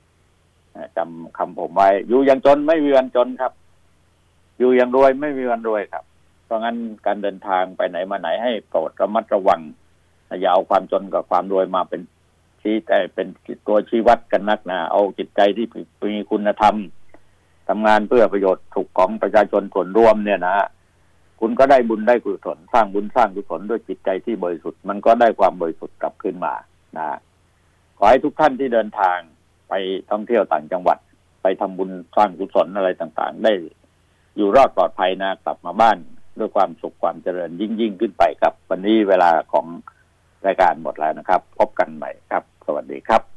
นะจำคำผมไว้ อยู่อย่างจนไม่มีวันจนครับ อยู่อย่างรวยไม่มีวันรวยครับ ราะงั้นการเดินทางไปไหนมาไหนให้โปรดระมัดระวังอย่าเอาความจนกับความรวยมาเป็นชี้แต่เป็นตัวชี้วัดกันนักนะเอาจิตใจที่มีคุณธรรมทำงานเพื่อประโยชน์ถูกของประชาชนส่วนรวมเนี่ยนะคุณก็ได้บุญได้กุศลสร้างบุญสร้างกุศลด้วยจิตใจที่บริสุทธิ์มันก็ได้ความบริสุทธิ์กลับขึ้นมานะขอให้ทุกท่านที่เดินทางไปท่องเที่ยวต่างจังหวัด ไปทำบุญสร้างกุศลอะไรต่างๆ ได้อยู่รอดปลอดภัยนะกลับมาบ้าน ด้วยความสุขความเจริญยิ่งยิ่งขึ้นไปครับ วันนี้เวลาของรายการหมดแล้วนะครับ พบกันใหม่ครับ สวัสดีครับ